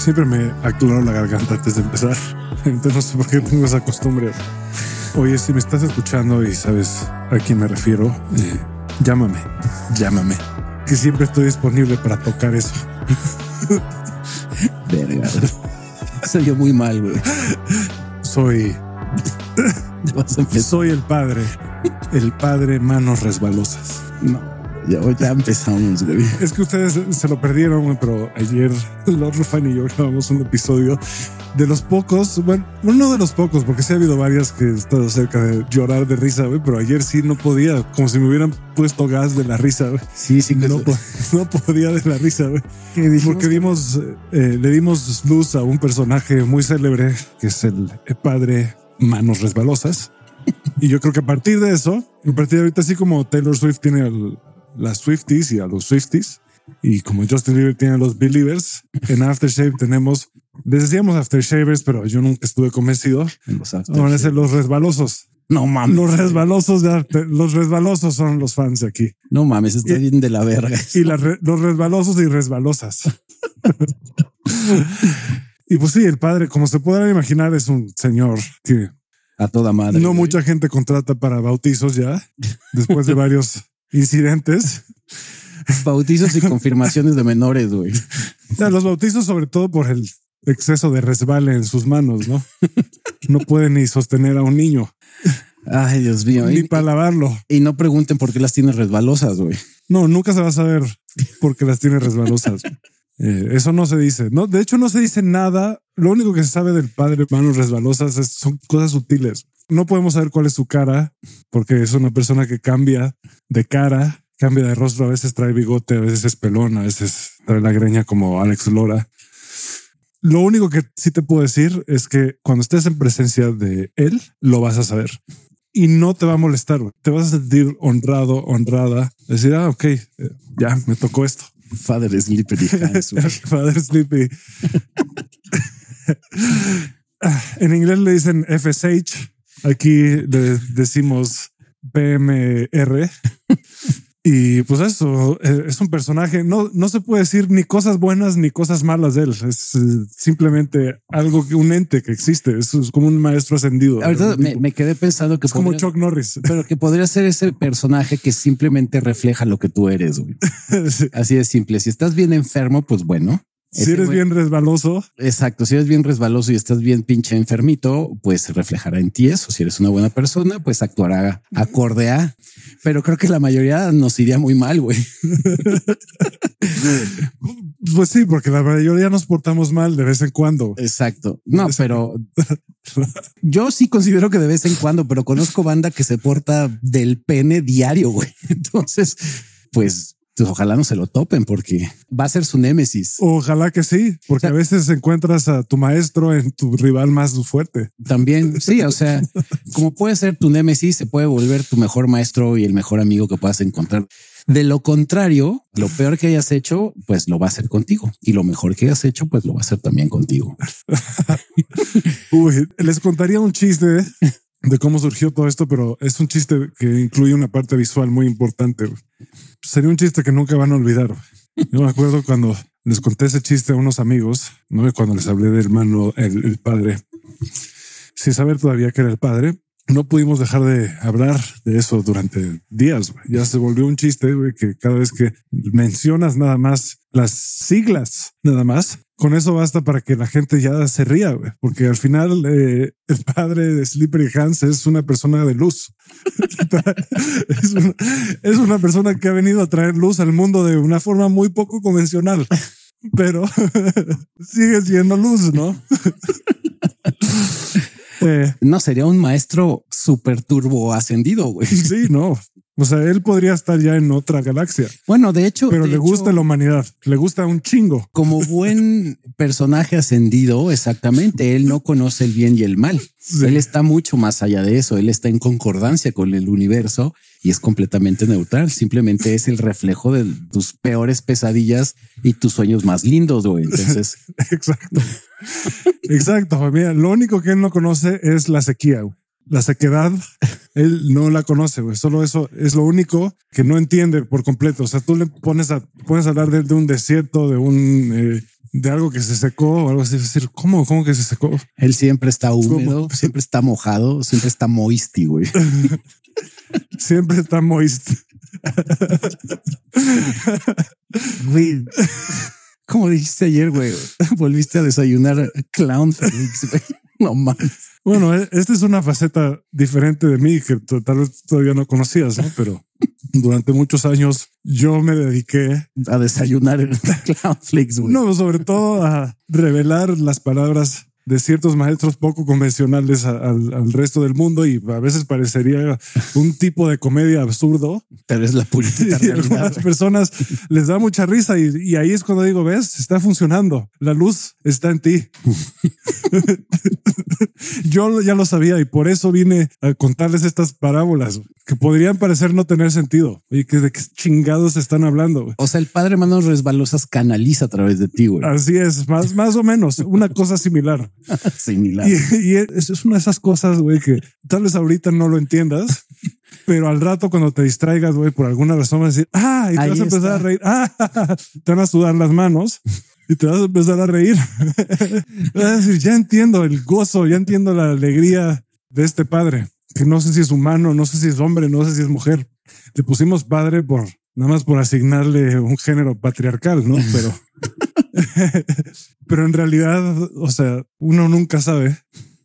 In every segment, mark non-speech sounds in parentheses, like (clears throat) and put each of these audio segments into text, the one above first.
Siempre me aclaro la garganta antes de empezar. (laughs) Entonces no sé por qué tengo esa costumbre. Oye, si me estás escuchando y sabes a quién me refiero, eh, llámame, llámame. Que siempre estoy disponible para tocar eso. (laughs) Verga. Se vio muy mal, güey. Soy, (laughs) soy el padre, el padre manos resbalosas. No, ya, ya empezamos, güey. Es que ustedes se lo perdieron, pero ayer Lord Rufan y yo grabamos un episodio de los pocos, bueno, uno de los pocos, porque sí ha habido varias que he estado cerca de llorar de risa, güey, pero ayer sí no podía, como si me hubieran puesto gas de la risa, güey. Sí, sí, que No, po- (laughs) no podía de la risa, güey. Porque que- dimos, eh, le dimos luz a un personaje muy célebre, que es el padre Manos Resbalosas. (laughs) Y yo creo que a partir de eso, a partir de ahorita, así como Taylor Swift tiene al- las Swifties y a los Swifties, y como Justin Bieber tiene a los Believers, en Aftershave tenemos, les decíamos Aftershavers, pero yo nunca estuve convencido. en los Van a ser los resbalosos. No mames. Los resbalosos, de After- los resbalosos son los fans de aquí. No mames, está bien de la verga. y los resbalosos y resbalosas. (laughs) y pues sí, el padre, como se podrán imaginar, es un señor que A toda madre. no güey. mucha gente contrata para bautizos ya, después de varios incidentes. (laughs) Bautizos y confirmaciones de menores, güey. O sea, los bautizos, sobre todo por el exceso de resbale en sus manos, ¿no? No puede ni sostener a un niño, Ay, Dios mío. ni Y, para lavarlo. y no pregunten por qué las tienes resbalosas, güey. No, nunca se va a saber por qué las tiene resbalosas. Eh, eso no se dice. No, de hecho, no se dice nada. Lo único que se sabe del padre manos resbalosas es- son cosas sutiles. No podemos saber cuál es su cara, porque es una persona que cambia de cara, cambia de rostro. A veces trae bigote, a veces es pelón, a veces trae la greña como Alex Lora. Lo único que sí te puedo decir es que cuando estés en presencia de él, lo vas a saber y no te va a molestar. Te vas a sentir honrado, honrada. Decir, ah, ok, ya me tocó esto. Father (laughs) güey. Father Sleepy. (laughs) En inglés le dicen FSH. Aquí le decimos PMR. (laughs) Y pues eso eh, es un personaje. No, no se puede decir ni cosas buenas ni cosas malas de él. Es eh, simplemente algo que un ente que existe. Es, como un maestro ascendido. Ahorita me, quedé pensando que es como Chuck Norris. (laughs) pero que podría ser ese personaje que simplemente refleja lo que tú eres, güey. (laughs) Sí. Así de simple. Si estás bien enfermo, pues bueno. Si eres güey- bien resbaloso, Exacto. Si eres bien resbaloso y estás bien pinche enfermito, pues se reflejará en ti eso. Si eres una buena persona, pues actuará acorde a. Pero creo que la mayoría nos iría muy mal, güey. (laughs) pues sí, porque la mayoría nos portamos mal de vez en cuando. Exacto. No, pero (laughs) yo sí considero que de vez en cuando, pero conozco banda que se porta del pene diario, güey. (laughs) Entonces, pues, pues, ojalá no se lo topen porque va a ser su némesis. Ojalá que sí, porque a veces encuentras a tu maestro en tu rival más fuerte. También, sí, o sea, (laughs) como puede ser tu némesis, se puede volver tu mejor maestro y el mejor amigo que puedas encontrar. De lo contrario, lo peor que hayas hecho, pues lo va a hacer contigo. Y lo mejor que hayas hecho, pues lo va a hacer también contigo. (laughs) Uy, les contaría un chiste de cómo surgió todo esto, pero es un chiste que incluye una parte visual muy importante. Sería un chiste que nunca van a olvidar. Yo me acuerdo cuando les conté ese chiste a unos amigos, ¿no? Cuando les hablé del hermano, el, padre, sin saber todavía que era el padre, no pudimos dejar de hablar de eso durante días. Ya se volvió un chiste que cada vez que mencionas nada más las siglas, nada más, con eso basta para que la gente ya se ría, güey. porque al final eh, el padre de Slippery Hans es una persona de luz. (laughs) es, una, es una persona que ha venido a traer luz al mundo de una forma muy poco convencional, pero (laughs) sigue siendo luz, ¿no? (laughs) Eh, No sería un maestro súper turbo ascendido, güey. sí, no. O sea, él podría estar ya en otra galaxia, Bueno, de hecho, pero de le gusta la humanidad, le gusta un chingo. como buen (laughs) personaje ascendido, exactamente, él no conoce el bien y el mal. Sí. Él está mucho más allá de eso. Él está en concordancia con el universo y es completamente neutral. Simplemente es el reflejo de tus peores pesadillas y tus sueños más lindos, güey. Entonces, (laughs) Exacto. Exacto. Mira, lo único que él no conoce es la sequía. güey. La sequedad, él no la conoce, güey. Solo eso es lo único que no entiende por completo. O sea, tú le pones a, pones a hablar de, un desierto, de un, eh, de algo que se secó o algo así. Es decir, ¿cómo, cómo que se secó? Él siempre está húmedo, (laughs) siempre está mojado, siempre está moisty, güey. (laughs) siempre está moist. (laughs) Güey, como dijiste ayer, güey, volviste a desayunar clown güey. (laughs) No mames. Bueno, e, esta es una faceta diferente de mí que tal vez todavía no conocías, ¿no? Pero durante muchos años yo me dediqué a desayunar en Clownflix. (laughs) No, sobre todo a revelar las palabras de ciertos maestros poco convencionales al, resto del mundo y a veces parecería un tipo de comedia absurdo. Pero es la puritita (laughs) y algunas personas les da mucha risa y, ahí es cuando digo, ves, está funcionando. La luz está en ti. (laughs) Yo ya lo sabía y por eso vine a contarles estas parábolas que podrían parecer no tener sentido y que de qué chingados están hablando. O sea, el padre Manos Resbalosas canaliza a través de ti. Güey. Así es, más, más o menos una cosa similar. (laughs) Similar. Y, eso es una de esas cosas, güey, que tal vez ahorita no lo entiendas, (laughs) pero al rato cuando te distraigas, güey, por alguna razón vas a decir, ah, y te vas a empezar a reír, ah, (laughs) te van a sudar las manos y te vas a empezar a reír. vas a decir, ya entiendo el gozo, ya entiendo la alegría de este padre, que no sé si es humano, no sé si es hombre, no sé si es mujer. Le pusimos padre por nada más por asignarle un género patriarcal, ¿no? Pero (laughs) Pero en realidad, o sea, uno nunca sabe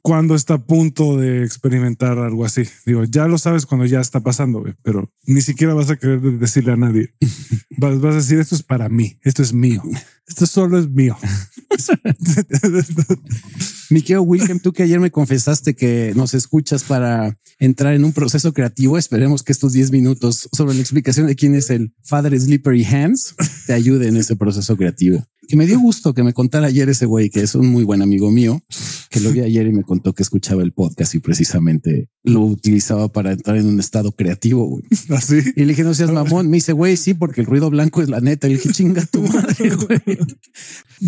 cuándo está a punto de experimentar algo así. Digo, ya lo sabes cuando ya está pasando, pero ni siquiera vas a querer decirle a nadie. (laughs) Vas, vas, a decir, esto es para mí, esto es mío, esto solo es mío. (laughs) Mi querido William, tú que ayer me confesaste que nos escuchas para entrar en un proceso creativo, esperemos que estos 10 minutos sobre la explicación de quién es el Father Slippery Hands te ayude en ese proceso creativo que me dio gusto que me contara ayer ese güey, que es un muy buen amigo mío, que lo vi ayer y me contó que escuchaba el podcast y precisamente lo utilizaba para entrar en un estado creativo. Así. ¿Ah, y le dije, no seas (laughs) mamón. Me dice, güey, sí, porque el ruido blanco es la neta. Y le dije, chinga tu madre, (laughs) güey.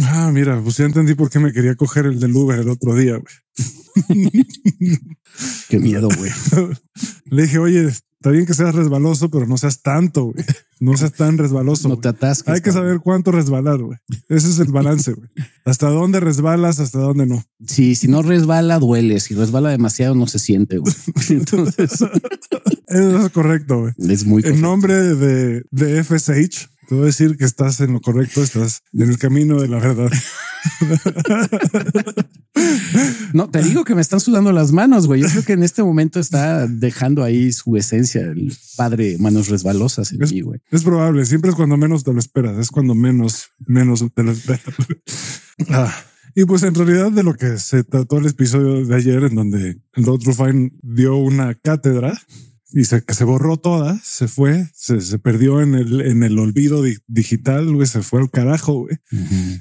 Ah, mira, pues ya entendí por qué me quería coger el del Uber el otro día. Güey. qué miedo, güey. (laughs) Le dije, oye, Está bien que seas resbaloso, pero no seas tanto, güey. No seas tan resbaloso. No te atasques. Hay que saber cuánto resbalar, güey. Ese es el balance, güey. Hasta dónde resbalas, hasta dónde no. Sí, si no resbala, duele. Si resbala demasiado, no se siente, güey. (laughs) Entonces. (laughs) Eso es correcto, güey. Es muy En nombre de, de FSH, te voy a decir que estás en lo correcto, estás en el camino de la verdad. (laughs) No, te digo que me están sudando las manos, güey. Yo creo que en este momento está dejando ahí su esencia, el padre manos resbalosas en es, mí, güey. Es probable, siempre es cuando menos te lo esperas, es cuando menos, menos te lo esperas. Ah, y pues en realidad de lo que se trató el episodio de ayer, en donde el Rod Rufine dio una cátedra y se, se borró toda, se fue, se, se, perdió en el, en el olvido digital, güey, se fue al carajo, güey.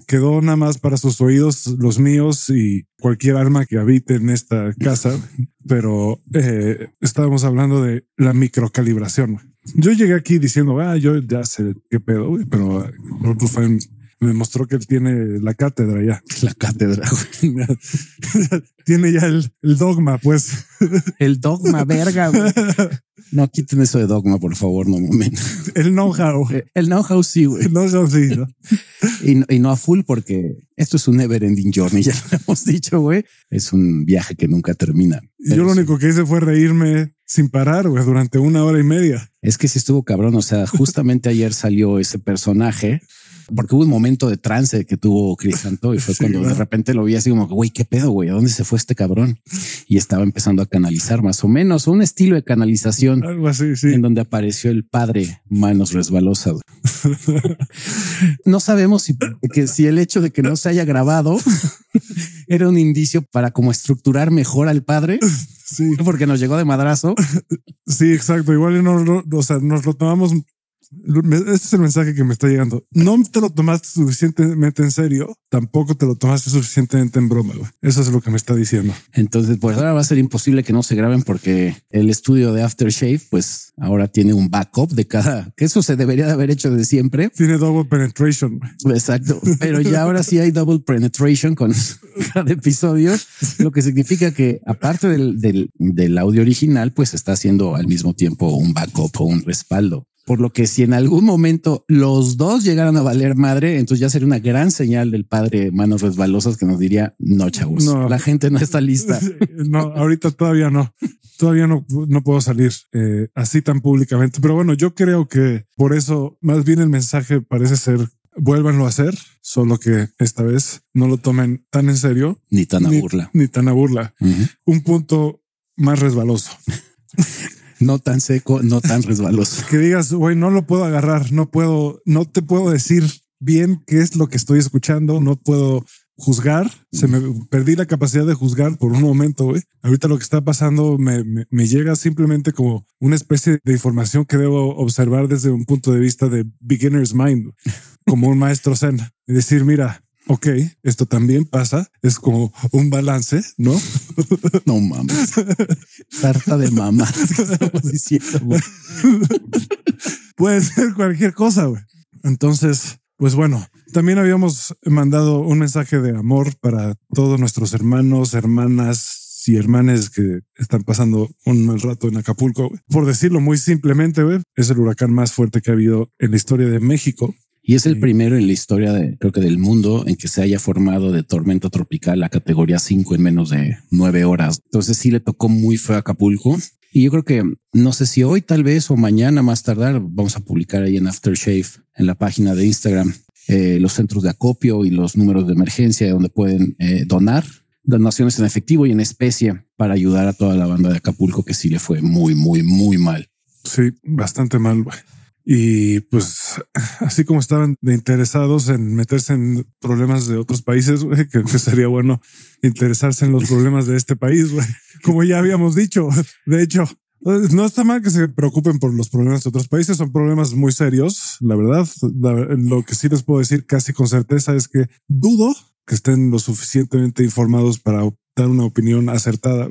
Quedó nada más para sus oídos, los míos y cualquier alma que habite en esta casa. Pero eh, estábamos hablando de la microcalibración. Yo llegué aquí diciendo, ah, yo ya sé qué pedo, güey, pero fue me mostró que él tiene la cátedra ya. (laughs) La cátedra. (laughs) tiene ya el, dogma, pues. (laughs) El dogma, verga. No quiten eso de dogma, por favor, no momento. El know-how. El know-how sí, güey. El know-how sí. Y, no a full porque esto es un never ending journey. Ya lo hemos dicho, güey. Es un viaje que nunca termina. yo lo único que hice fue reírme sin parar, güey, durante una hora y media. Es que sí estuvo cabrón. O sea, justamente ayer salió ese personaje porque hubo un momento de trance que tuvo Chris Santo y fue cuando de repente lo vi así como, güey, qué pedo, güey, ¿a dónde se fue este cabrón? Y estaba empezando a canalizar más o menos un estilo de canalización. Algo así, sí. En donde apareció el padre manos resbalosas. (laughs) no sabemos si, que, si el hecho de que no se haya grabado (laughs) era un indicio para como estructurar mejor al padre. (laughs) Sí. Porque nos llegó de madrazo. Sí, exacto. Igual no, o sea, nos lo tomamos Este es el mensaje que me está llegando. No te lo tomaste suficientemente en serio, tampoco te lo tomaste suficientemente en broma. Eso es lo que me está diciendo. Entonces, pues ahora va a ser imposible que no se graben porque el estudio de Aftershave, pues ahora tiene un backup de cada, que eso se debería de haber hecho de siempre. Tiene double penetration. Exacto. Pero ya ahora sí hay double penetration con (laughs) cada episodio, lo que significa que aparte del, del, del audio original, pues está haciendo al mismo tiempo un backup o un respaldo. Por lo que si en algún momento los dos llegaran a valer madre, entonces ya sería una gran señal del padre manos resbalosas que nos diría no, chavos, no. la gente no está lista. (laughs) No, ahorita todavía no, todavía no, no puedo salir eh, así tan públicamente. Pero bueno, yo creo que por eso más bien el mensaje parece ser vuélvanlo a hacer, solo que esta vez no lo tomen tan en serio. Ni tan a burla. Ni tan a burla. Un punto más resbaloso. (laughs) no tan seco, no tan (laughs) resbaloso. que digas, güey, no lo puedo agarrar, no puedo, no te puedo decir bien qué es lo que estoy escuchando, no puedo juzgar, se me perdí la capacidad de juzgar por un momento. Güey. Ahorita lo que está pasando me, me, llega simplemente como una especie de información que debo observar desde un punto de vista de beginner's mind, (laughs) como un maestro zen y decir, mira, ok, esto también pasa, es como un balance, ¿no? (laughs) No mames. Tarta de mamá. (laughs) diciendo, Puede ser cualquier cosa, güey. Entonces, pues bueno, también habíamos mandado un mensaje de amor para todos nuestros hermanos, hermanas y hermanes que están pasando un mal rato en Acapulco. Por decirlo muy simplemente, es el huracán más fuerte que ha habido en la historia de México. Y es el primero en la historia de, creo que del mundo en que se haya formado de tormenta tropical a categoría 5 en menos de nueve horas. Entonces sí le tocó muy feo a Acapulco. Y yo creo que no sé si hoy tal vez o mañana más tardar vamos a publicar ahí en Aftershave en la página de Instagram eh, los centros de acopio y los números de emergencia donde pueden eh, donar donaciones en efectivo y en especie para ayudar a toda la banda de Acapulco que sí le fue muy, muy, muy mal. Sí, bastante mal. Y pues (laughs) así como estaban interesados en meterse en problemas de otros países, (laughs) que, sería bueno interesarse en los problemas de este país. (laughs) Como ya habíamos dicho, de hecho, no está mal que se preocupen por los problemas de otros países, son problemas muy serios, la verdad. lo que sí les puedo decir casi con certeza es que dudo que estén lo suficientemente informados para dar una opinión acertada.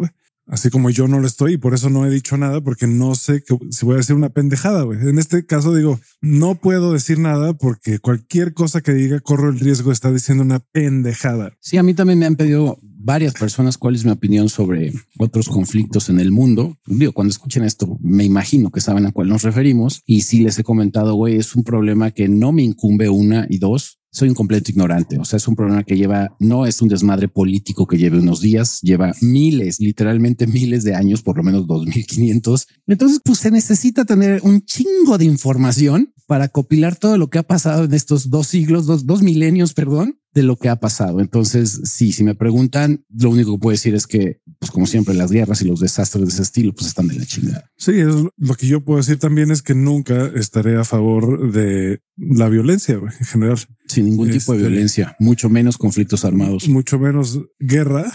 Así como yo no lo estoy y por eso no he dicho nada porque no sé si voy a decir una pendejada. En este caso digo, no puedo decir nada porque cualquier cosa que diga corro el riesgo de estar diciendo una pendejada. Sí, a mí también me han pedido varias personas cuál es mi opinión sobre otros conflictos en el mundo. Digo, cuando escuchen esto, me imagino que saben a cuál nos referimos y si les he comentado, güey, es un problema que no me incumbe una y dos soy un completo ignorante. O sea, es un problema que lleva, no es un desmadre político que lleve unos días, lleva miles, literalmente miles de años, por lo menos 2500. Entonces, pues se necesita tener un chingo de información para copilar todo lo que ha pasado en estos dos siglos, dos, dos milenios, perdón, de lo que ha pasado. Entonces, sí, si me preguntan, lo único que puedo decir es que, pues como siempre, las guerras y los desastres de ese estilo, pues están de la chingada. Sí, es lo que yo puedo decir también es que nunca estaré a favor de la violencia en general. Sin ningún tipo de este, violencia, mucho menos conflictos armados, mucho menos guerra.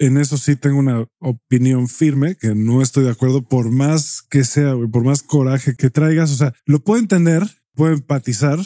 En eso sí tengo una opinión firme que no estoy de acuerdo por más que sea, por más coraje que traigas. O sea, lo puedo entender, puedo empatizar,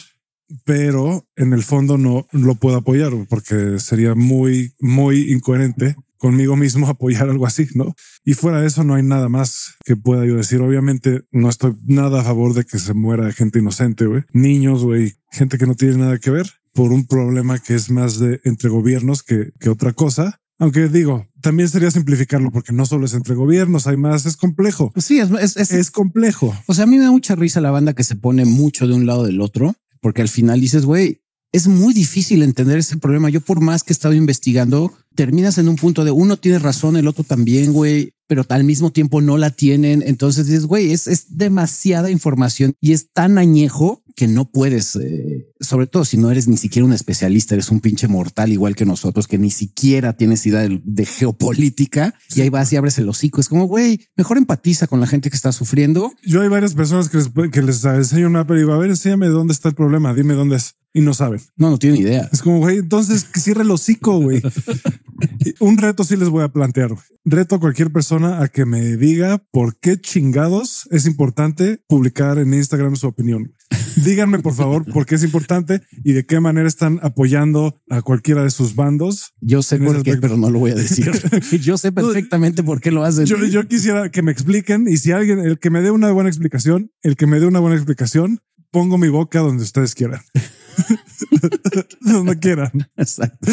pero en el fondo no lo puedo apoyar porque sería muy, muy incoherente conmigo mismo (laughs) apoyar algo así, ¿no? Y fuera de eso no hay nada más que pueda yo decir. Obviamente no estoy nada a favor de que se muera gente inocente, güey. Niños, güey, gente que no tiene nada que ver por un problema que es más de entre gobiernos que, que otra cosa. Aunque digo, también sería simplificarlo porque no solo es entre gobiernos, hay más, es complejo. Sí, es, es, es, complejo. O sea, a mí me da mucha risa la banda que se pone mucho de un lado del otro, porque al final dices, güey, es muy difícil entender ese problema. Yo por más que he estado investigando, terminas en un punto de uno tiene razón, el otro también, güey, pero al mismo tiempo no la tienen. Entonces dices, güey, es, es demasiada información y es tan añejo que no puedes, eh, sobre todo si no eres ni siquiera un especialista, eres un pinche mortal igual que nosotros, que ni siquiera tienes idea de, geopolítica y ahí vas y abres el hocico. Es como, güey, mejor empatiza con la gente que está sufriendo. Yo hay varias personas que les, que les enseño un mapa y digo, a ver, enséñame dónde está el problema, dime dónde es y no saben. No, no tienen idea. Es como, güey, entonces que cierre el hocico, güey. (laughs) Un reto sí les voy a plantear. Reto a cualquier persona a que me diga por qué chingados es importante publicar en Instagram su opinión. Díganme, por favor, por qué es importante y de qué manera están apoyando a cualquiera de sus bandos. Yo sé por qué, pero no lo voy a decir. (laughs) yo sé perfectamente por qué lo hacen. Yo, yo quisiera que me expliquen y si alguien, el que me dé una buena explicación, el que me dé una buena explicación, pongo mi boca donde ustedes quieran. (laughs) donde quieran. Exacto.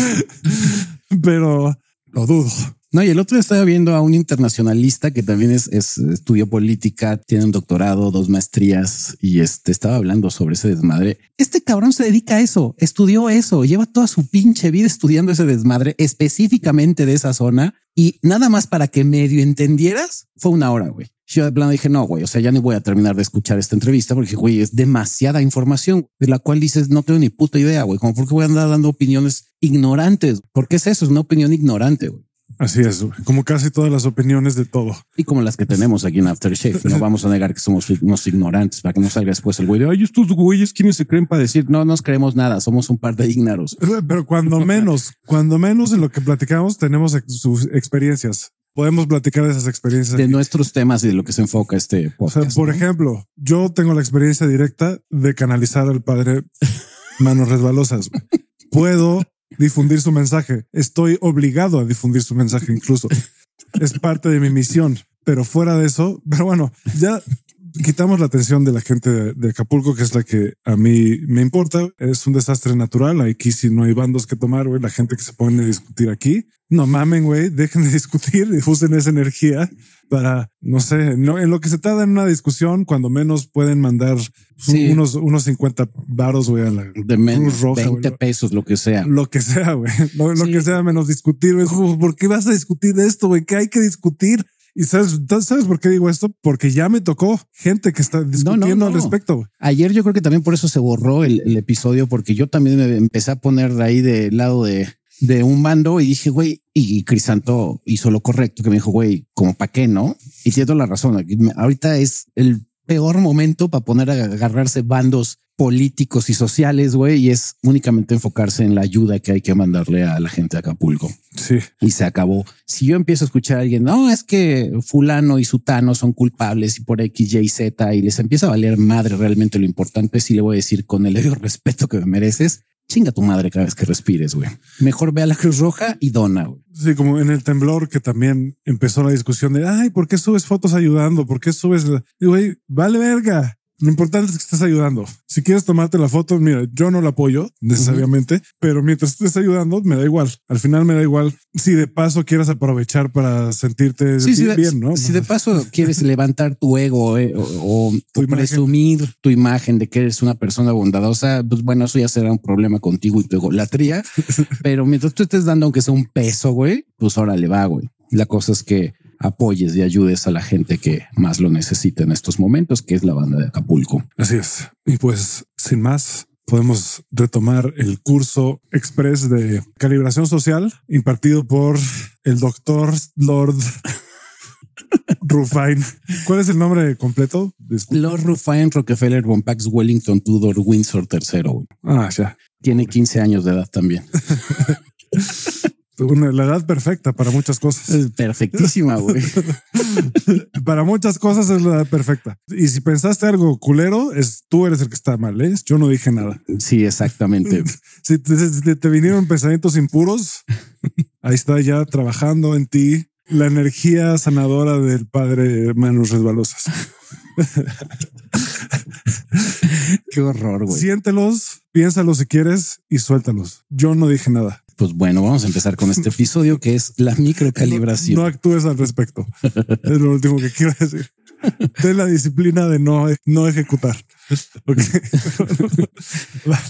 (laughs) Pero lo dudo. No, y el otro estaba viendo a un internacionalista que también es, estudió política, tiene un doctorado, dos maestrías y este estaba hablando sobre ese desmadre. Este cabrón se dedica a eso, estudió eso, lleva toda su pinche vida estudiando ese desmadre específicamente de esa zona y nada más para que medio entendieras fue una hora, güey. Yo de plano dije, no, güey, o sea, ya ni voy a terminar de escuchar esta entrevista porque, güey, es demasiada información de la cual dices, no tengo ni puta idea, güey, como porque voy a andar dando opiniones ignorantes. ¿Por qué es eso? Es una opinión ignorante, güey. Así es, como casi todas las opiniones de todo. Y como las que tenemos aquí en Aftershave. No vamos a negar que somos unos ignorantes para que no salga después el güey de ay, estos güeyes, ¿quiénes se creen para decir? No nos creemos nada, somos un par de ignaros. Pero cuando (laughs) menos, cuando menos en lo que platicamos tenemos sus experiencias. Podemos platicar de esas experiencias. De nuestros temas y de lo que se enfoca este podcast. por ejemplo, yo tengo la experiencia directa de canalizar al padre (laughs) manos resbalosas. Puedo difundir su mensaje. Estoy obligado a difundir su mensaje incluso. (laughs) es parte de mi misión. Pero fuera de eso, pero bueno, ya quitamos la atención de la gente de, Acapulco, que es la que a mí me importa. Es un desastre natural. Aquí si no hay bandos que tomar, güey, la gente que se pone a discutir aquí. No mamen, güey, dejen de discutir y (laughs) usen esa energía para, no sé, no, en lo que se tarda en una discusión, cuando menos pueden mandar unos, unos 50 varos, güey, a la de menos, Roja. 20 pesos, lo que sea. Lo que sea, güey. Lo, que sea menos discutir, güey. ¿Por qué vas a discutir de esto, güey? ¿Qué hay que discutir? Y sabes, sabes por qué digo esto? Porque ya me tocó gente que está discutiendo al respecto. Ayer yo creo que también por eso se borró el, el episodio, porque yo también me empecé a poner ahí del lado de, de un bando y dije, güey, y Crisanto hizo lo correcto, que me dijo, güey, como para qué, ¿no? Y siento la razón. Ahorita es el peor momento para poner a agarrarse bandos políticos y sociales, güey, y es únicamente enfocarse en la ayuda que hay que mandarle a la gente de Acapulco. Sí. Y se acabó. Si yo empiezo a escuchar a alguien, no, es que fulano y sutano son culpables y por X, Y, Z, y les empieza a valer madre realmente lo importante, sí le voy a decir con el respeto que me mereces, chinga tu madre cada vez que respires, güey. Mejor ve a la Cruz Roja y dona, güey. Sí, como en el temblor que también empezó la discusión de, ay, ¿por qué subes fotos ayudando? ¿Por qué subes? Güey, vale verga. Lo importante es que estés ayudando. Si quieres tomarte la foto, mira, yo no la apoyo necesariamente, pero mientras estés ayudando, me da igual. Al final me da igual si de paso quieres aprovechar para sentirte bien, ¿no? Si de paso quieres levantar tu ego eh, o, presumir tu imagen de que eres una persona bondadosa, pues bueno, eso ya será un problema contigo y tu egolatría. (laughs) pero mientras tú estés dando aunque sea un peso, güey, pues ahora le va, güey. La cosa es que apoyes y ayudes a la gente que más lo necesita en estos momentos, que es la banda de Acapulco. Así es. Y pues, sin más, podemos retomar el curso express de calibración social impartido por el doctor Lord (laughs) Rufine. ¿Cuál es el nombre completo? Lord Rufine Rockefeller Bonpax Wellington Tudor Windsor III. Ah, ya. Tiene 15 años de edad también. (laughs) la edad perfecta para muchas cosas. perfectísima, güey. (laughs) para muchas cosas es la edad perfecta. Y si pensaste algo culero, es tú eres el que está mal. ¿eh? Yo no dije nada. Sí, exactamente. (laughs) si te, vinieron pensamientos impuros, ahí está ya trabajando en ti la energía sanadora del padre manos resbalosas. (laughs) Qué horror, güey. Siéntelos, piénsalos si quieres y suéltalos. Yo no dije nada. Pues bueno, vamos a empezar con este episodio que es la microcalibración. No, actúes al respecto. es lo último que quiero decir. Ten la disciplina de no, no ejecutar. (laughs)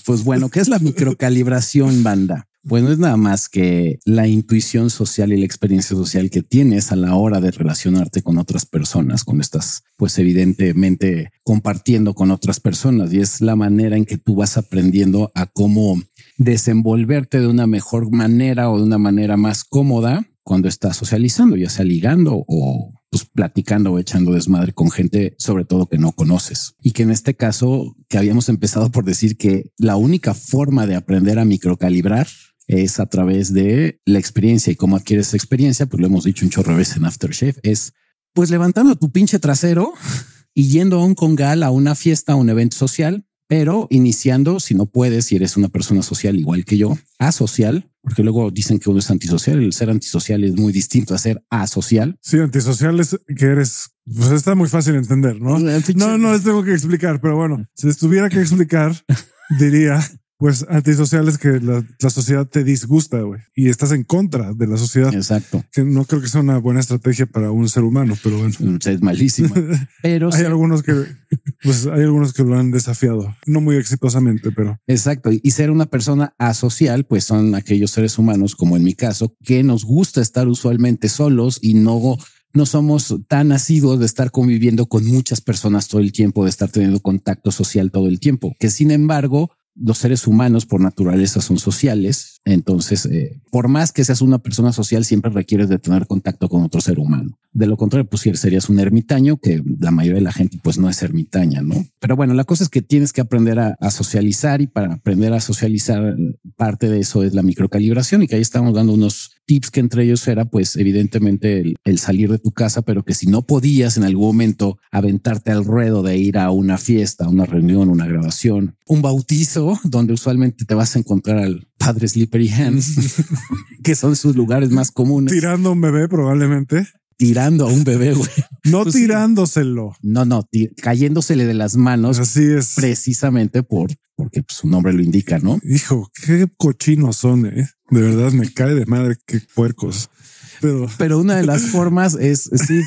pues bueno, ¿qué es la microcalibración, banda? Pues no es nada más que la intuición social y la experiencia social que tienes a la hora de relacionarte con otras personas, con estas, pues evidentemente compartiendo con otras personas y es la manera en que tú vas aprendiendo a cómo desenvolverte de una mejor manera o de una manera más cómoda cuando estás socializando, ya sea ligando o pues platicando o echando desmadre con gente, sobre todo que no conoces. Y que en este caso, que habíamos empezado por decir que la única forma de aprender a microcalibrar es a través de la experiencia y cómo adquieres experiencia, pues lo hemos dicho un chorro de veces en Aftershave, es pues levantando tu pinche trasero y yendo a un congal, a una fiesta, a un evento social, pero iniciando, si no puedes, si eres una persona social igual que yo, asocial, porque luego dicen que uno es antisocial. El ser antisocial es muy distinto a ser asocial. Sí, antisocial es que eres, pues está muy fácil de entender, ¿no? No, no les tengo que explicar, pero bueno, si les tuviera que explicar, (laughs) diría pues antisocial es que la, sociedad te disgusta, güey, y estás en contra de la sociedad. Exacto. Que no creo que sea una buena estrategia para un ser humano, pero bueno. Mm, es malísima. (laughs) Pero hay algunos que, pues hay algunos que lo han desafiado, no muy exitosamente, pero. Exacto. Y ser una persona asocial, pues son aquellos seres humanos, como en mi caso, que nos gusta estar usualmente solos y no no somos tan asiduos de estar conviviendo con muchas personas todo el tiempo, de estar teniendo contacto social todo el tiempo, que sin embargo los seres humanos por naturaleza son sociales. Entonces, eh, por más que seas una persona social, siempre requieres de tener contacto con otro ser humano. De lo contrario, pues serías un ermitaño, que la mayoría de la gente pues no es ermitaña, ¿no? Pero bueno, la cosa es que tienes que aprender a, socializar y para aprender a socializar, parte de eso es la microcalibración y que ahí estamos dando unos tips que entre ellos era pues evidentemente el, salir de tu casa, pero que si no podías en algún momento aventarte al ruedo de ir a una fiesta, una reunión, una grabación, un bautizo, donde usualmente te vas a encontrar al padre Slippery Hands, (laughs) (laughs) que son sus lugares más comunes. Tirando un bebé probablemente tirando a un bebé, güey. No pues tirándoselo. No, no, cayéndosele de las manos. Así es. Precisamente por, porque pues, su nombre lo indica, ¿no? Hijo, qué cochinos son, eh. De verdad me cae de madre, qué puercos. Pero, pero una de las (laughs) formas es, sí,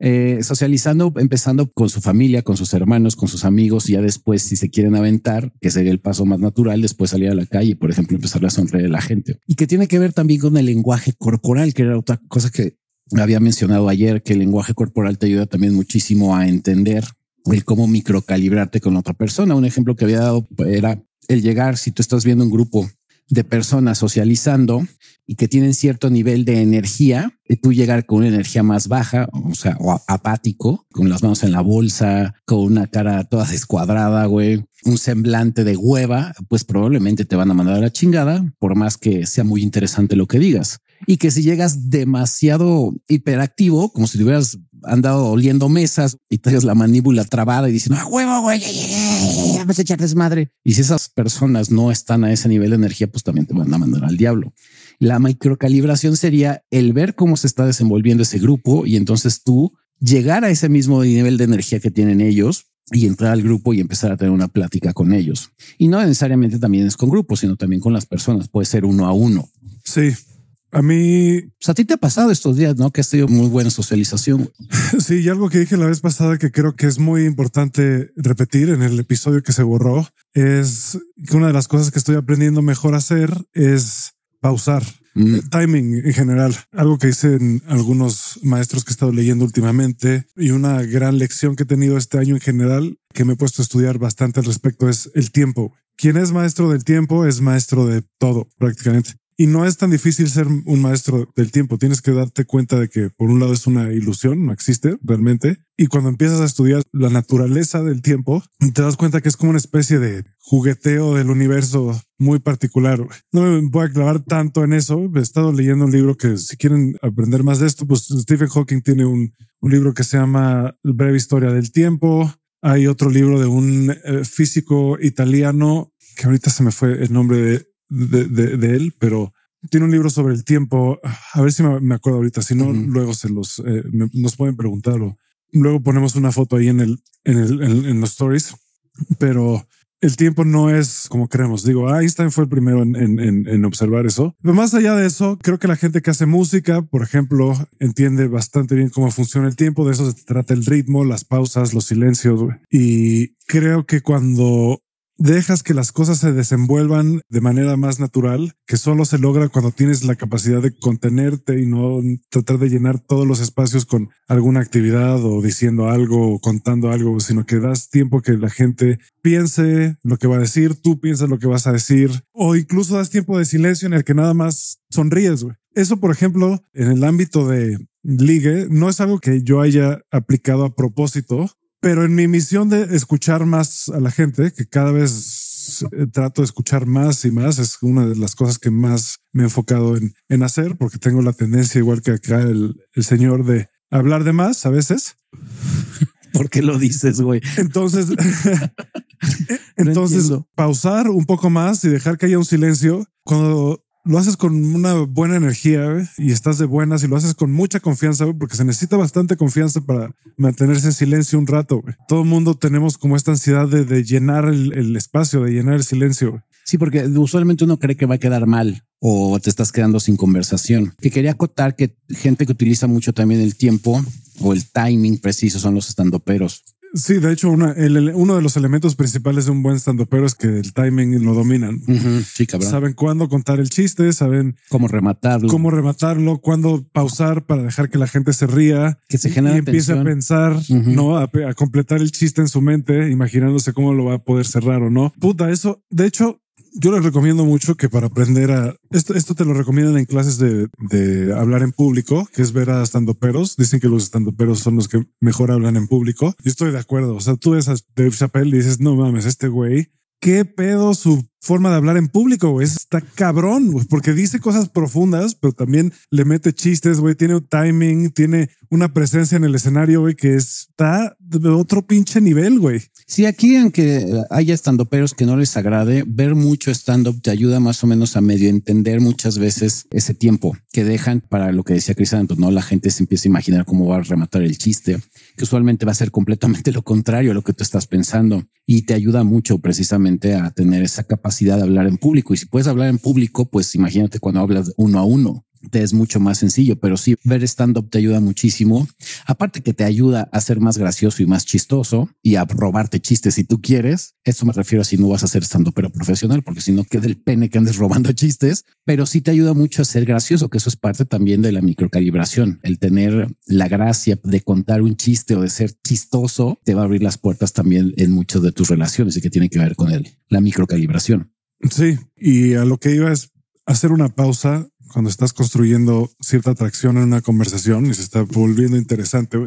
eh, socializando, empezando con su familia, con sus hermanos, con sus amigos, y ya después, si se quieren aventar, que sería el paso más natural, después salir a la calle, por ejemplo, empezar a sonreír a la gente. Y que tiene que ver también con el lenguaje corporal, que era otra cosa que había mencionado ayer que el lenguaje corporal te ayuda también muchísimo a entender el cómo microcalibrarte con otra persona. Un ejemplo que había dado era el llegar, si tú estás viendo un grupo de personas socializando y que tienen cierto nivel de energía, y tú llegar con una energía más baja, o sea, o apático, con las manos en la bolsa, con una cara toda descuadrada, güey, un semblante de hueva, pues probablemente te van a mandar a la chingada, por más que sea muy interesante lo que digas. Y que si llegas demasiado hiperactivo, como si te hubieras andado oliendo mesas y traes la mandíbula trabada y diciendo, ¡Ah, huevo, güey, vamos a echar desmadre. Y si esas personas no están a ese nivel de energía, pues también te van a mandar al diablo. La microcalibración sería el ver cómo se está desenvolviendo ese grupo y entonces tú llegar a ese mismo nivel de energía que tienen ellos y entrar al grupo y empezar a tener una plática con ellos. Y no necesariamente también es con grupos, sino también con las personas. Puede ser uno a uno. Sí, a mí. A ti te ha pasado estos días, ¿no? Que has tenido muy buena socialización. (laughs) Sí, y algo que dije la vez pasada que creo que es muy importante repetir en el episodio que se borró es que una de las cosas que estoy aprendiendo mejor a hacer es pausar. Mm. Timing en general, algo que dicen algunos maestros que he estado leyendo últimamente y una gran lección que he tenido este año en general que me he puesto a estudiar bastante al respecto es el tiempo. Quien es maestro del tiempo es maestro de todo prácticamente. Y no es tan difícil ser un maestro del tiempo. Tienes que darte cuenta de que por un lado es una ilusión, no existe realmente. Y cuando empiezas a estudiar la naturaleza del tiempo, te das cuenta que es como una especie de jugueteo del universo muy particular. No me voy a clavar tanto en eso. He estado leyendo un libro que si quieren aprender más de esto, pues Stephen Hawking tiene un, un libro que se llama Breve Historia del Tiempo. Hay otro libro de un eh, físico italiano que ahorita se me fue el nombre de de, él, pero tiene un libro sobre el tiempo. A ver si me, acuerdo ahorita. Si no, luego se los eh, nos pueden preguntar luego ponemos una foto ahí en el, en el, en, los stories. Pero el tiempo no es como creemos. Digo, Einstein fue el primero en, en, observar eso. Pero más allá de eso, creo que la gente que hace música, por ejemplo, entiende bastante bien cómo funciona el tiempo. De eso se trata el ritmo, las pausas, los silencios. Y creo que cuando dejas que las cosas se desenvuelvan de manera más natural, que solo se logra cuando tienes la capacidad de contenerte y no tratar de llenar todos los espacios con alguna actividad o diciendo algo o contando algo, sino que das tiempo que la gente piense lo que va a decir, tú piensas lo que vas a decir, o incluso das tiempo de silencio en el que nada más sonríes. Eso, por ejemplo, en el ámbito de ligue, no es algo que yo haya aplicado a propósito, pero en mi misión de escuchar más a la gente, que cada vez eh, trato de escuchar más y más. Es una de las cosas que más me he enfocado en, en hacer, porque tengo la tendencia, igual que acá el, el señor, de hablar de más a veces. (laughs) ¿Por qué lo dices, güey? Entonces, (laughs) (laughs) entonces pausar un poco más y dejar que haya un silencio cuando lo haces con una buena energía y estás de buenas y lo haces con mucha confianza, porque se necesita bastante confianza para mantenerse en silencio un rato. Todo el mundo tenemos como esta ansiedad de, llenar el, espacio, de llenar el silencio. Sí, porque usualmente uno cree que va a quedar mal o te estás quedando sin conversación. Que quería acotar que gente que utiliza mucho también el tiempo o el timing preciso son los estandoperos. Sí, de hecho, uno de los elementos principales de un buen stand pero es que el timing lo dominan. Sí, cabrón. Saben cuándo contar el chiste, saben cómo rematarlo, cómo rematarlo, cuándo pausar para dejar que la gente se ría, que se genere y empiece a pensar, no a, a, completar el chiste en su mente, imaginándose cómo lo va a poder cerrar o no. Puta, eso. De hecho, yo les recomiendo mucho que para aprender a esto, esto te lo recomiendan en clases de, hablar en público, que es ver a peros. Dicen que los peros son los que mejor hablan en público. Yo estoy de acuerdo. O sea, tú ves a Dave Chappelle y dices, no mames, este güey, qué pedo su forma de hablar en público, güey. Está cabrón, porque dice cosas profundas, pero también le mete chistes, güey. Tiene un timing, tiene una presencia en el escenario, güey, que está de otro pinche nivel, güey. Sí, aquí, aunque haya estandoperos que no les agrade, ver mucho stand-up te ayuda más o menos a medio entender muchas veces ese tiempo que dejan para lo que decía Crisanto, ¿no? La gente se empieza a imaginar cómo va a rematar el chiste, que usualmente va a ser completamente lo contrario a lo que tú estás pensando y te ayuda mucho precisamente a tener esa capacidad de hablar en público. Y si puedes hablar en público, pues imagínate cuando hablas uno a uno te es mucho más sencillo, pero sí ver stand-up te ayuda muchísimo. Aparte que te ayuda a ser más gracioso y más chistoso y a robarte chistes si tú quieres. Esto me refiero a si no vas a ser stand-up pero profesional, porque si no queda el pene que andes robando chistes, pero sí te ayuda mucho a ser gracioso, que eso es parte también de la microcalibración. El tener la gracia de contar un chiste o de ser chistoso te va a abrir las puertas también en muchas de tus relaciones y que tiene que ver con él, la microcalibración. Sí, y a lo que iba es hacer una pausa cuando estás construyendo cierta atracción en una conversación y se está volviendo interesante,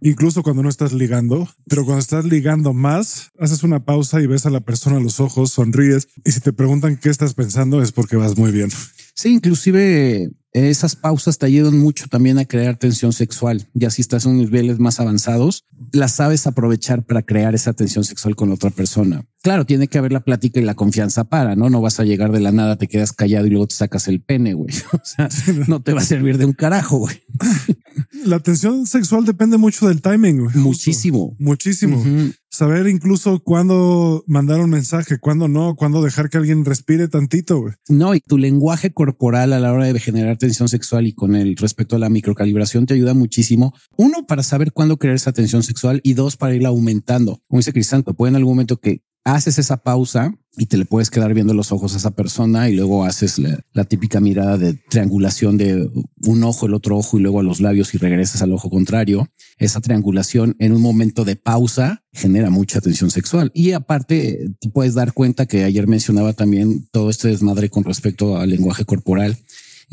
incluso cuando no estás ligando, pero cuando estás ligando más, haces una pausa y ves a la persona a los ojos, sonríes y si te preguntan qué estás pensando es porque vas muy bien. Sí, inclusive esas pausas te ayudan mucho también a crear tensión sexual. Ya si estás en niveles más avanzados, las sabes aprovechar para crear esa tensión sexual con otra persona. Claro, tiene que haber la plática y la confianza para, ¿no? No vas a llegar de la nada, te quedas callado y luego te sacas el pene, güey. (laughs) O sea, no te va a servir de un carajo, güey. (laughs) La tensión sexual depende mucho del timing. Güey. Muchísimo. Muchísimo. Saber incluso cuándo mandar un mensaje, cuándo no, cuándo dejar que alguien respire tantito. Güey. No, y tu lenguaje corporal a la hora de generar tensión sexual y con el respecto a la microcalibración te ayuda muchísimo. Uno, para saber cuándo crear esa tensión sexual y dos, para irla aumentando. Como dice Crisanto, puede en algún momento que haces esa pausa y te le puedes quedar viendo los ojos a esa persona y luego haces la, típica mirada de triangulación de un ojo, el otro ojo y luego a los labios y regresas al ojo contrario. Esa triangulación en un momento de pausa genera mucha tensión sexual. Y aparte, te puedes dar cuenta que ayer mencionaba también todo este desmadre con respecto al lenguaje corporal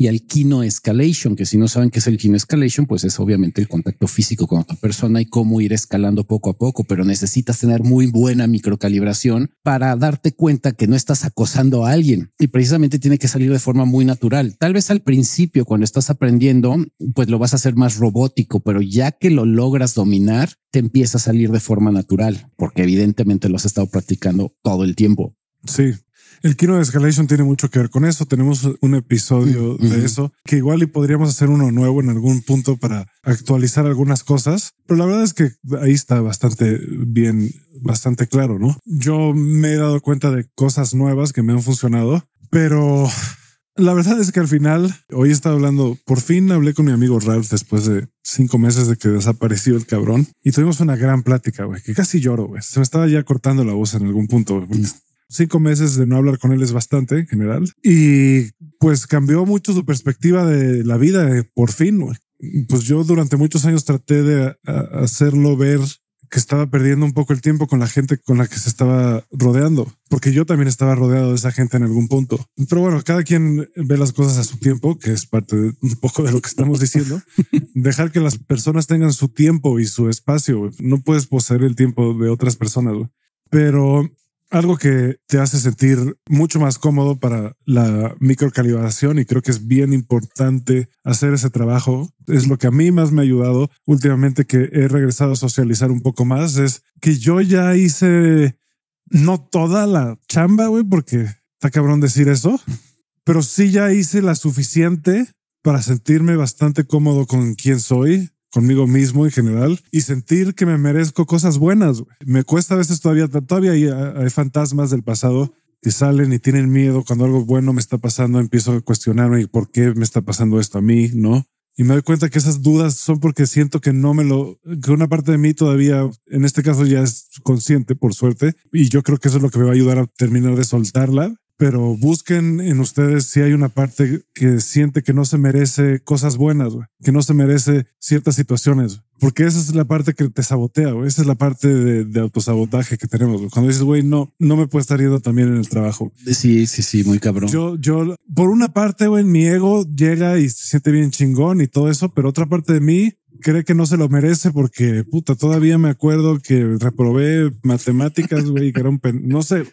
y al kino escalation, que si no saben qué es el kino escalation, pues es obviamente el contacto físico con otra persona y cómo ir escalando poco a poco, pero necesitas tener muy buena microcalibración para darte cuenta que no estás acosando a alguien y precisamente tiene que salir de forma muy natural. Tal vez al principio, cuando estás aprendiendo, pues lo vas a hacer más robótico, pero ya que lo logras dominar, te empieza a salir de forma natural, porque evidentemente lo has estado practicando todo el tiempo. Sí, el Kino de Escalation tiene mucho que ver con eso. Tenemos un episodio de eso que igual y podríamos hacer uno nuevo en algún punto para actualizar algunas cosas. Pero la verdad es que ahí está bastante bien, bastante claro, ¿no? Yo me he dado cuenta de cosas nuevas que me han funcionado, pero la verdad es que al final, hoy he estado hablando, por fin hablé con mi amigo Ralph después de cinco meses de que desapareció el cabrón y tuvimos una gran plática, güey, que casi lloro, güey. Se me estaba ya cortando la voz en algún punto cinco meses de no hablar con él es bastante en general. Y pues cambió mucho su perspectiva de la vida, por fin. Pues yo durante muchos años traté de hacerlo ver que estaba perdiendo un poco el tiempo con la gente con la que se estaba rodeando, porque yo también estaba rodeado de esa gente en algún punto. Pero bueno, cada quien ve las cosas a su tiempo, que es parte de un poco de lo que estamos diciendo. (laughs) Dejar que las personas tengan su tiempo y su espacio. No puedes poseer el tiempo de otras personas, pero algo que te hace sentir mucho más cómodo para la microcalibración y creo que es bien importante hacer ese trabajo. Es lo que a mí más me ha ayudado últimamente que he regresado a socializar un poco más, es que yo ya hice no toda la chamba, güey, porque está cabrón decir eso, pero sí ya hice la suficiente para sentirme bastante cómodo con quién soy, conmigo mismo en general y sentir que me merezco cosas buenas. Me cuesta a veces todavía, todavía hay, fantasmas del pasado que salen y tienen miedo cuando algo bueno me está pasando. Empiezo a cuestionarme por qué me está pasando esto a mí, no? Y me doy cuenta que esas dudas son porque siento que no me lo, que una parte de mí todavía, en este caso ya es consciente, por suerte. Y yo creo que eso es lo que me va a ayudar a terminar de soltarla pero busquen en ustedes si hay una parte que siente que no se merece cosas buenas, que no se merece ciertas situaciones, porque esa es la parte que te sabotea, esa es la parte de, autosabotaje que tenemos. Cuando dices, güey, no, no me puedo estar yendo también en el trabajo. Sí, sí, sí, muy cabrón. Yo, yo, por una parte, güey, mi ego llega y se siente bien chingón y todo eso, pero otra parte de mí cree que no se lo merece porque puta, todavía me acuerdo que reprobé matemáticas, güey, que era un no sé.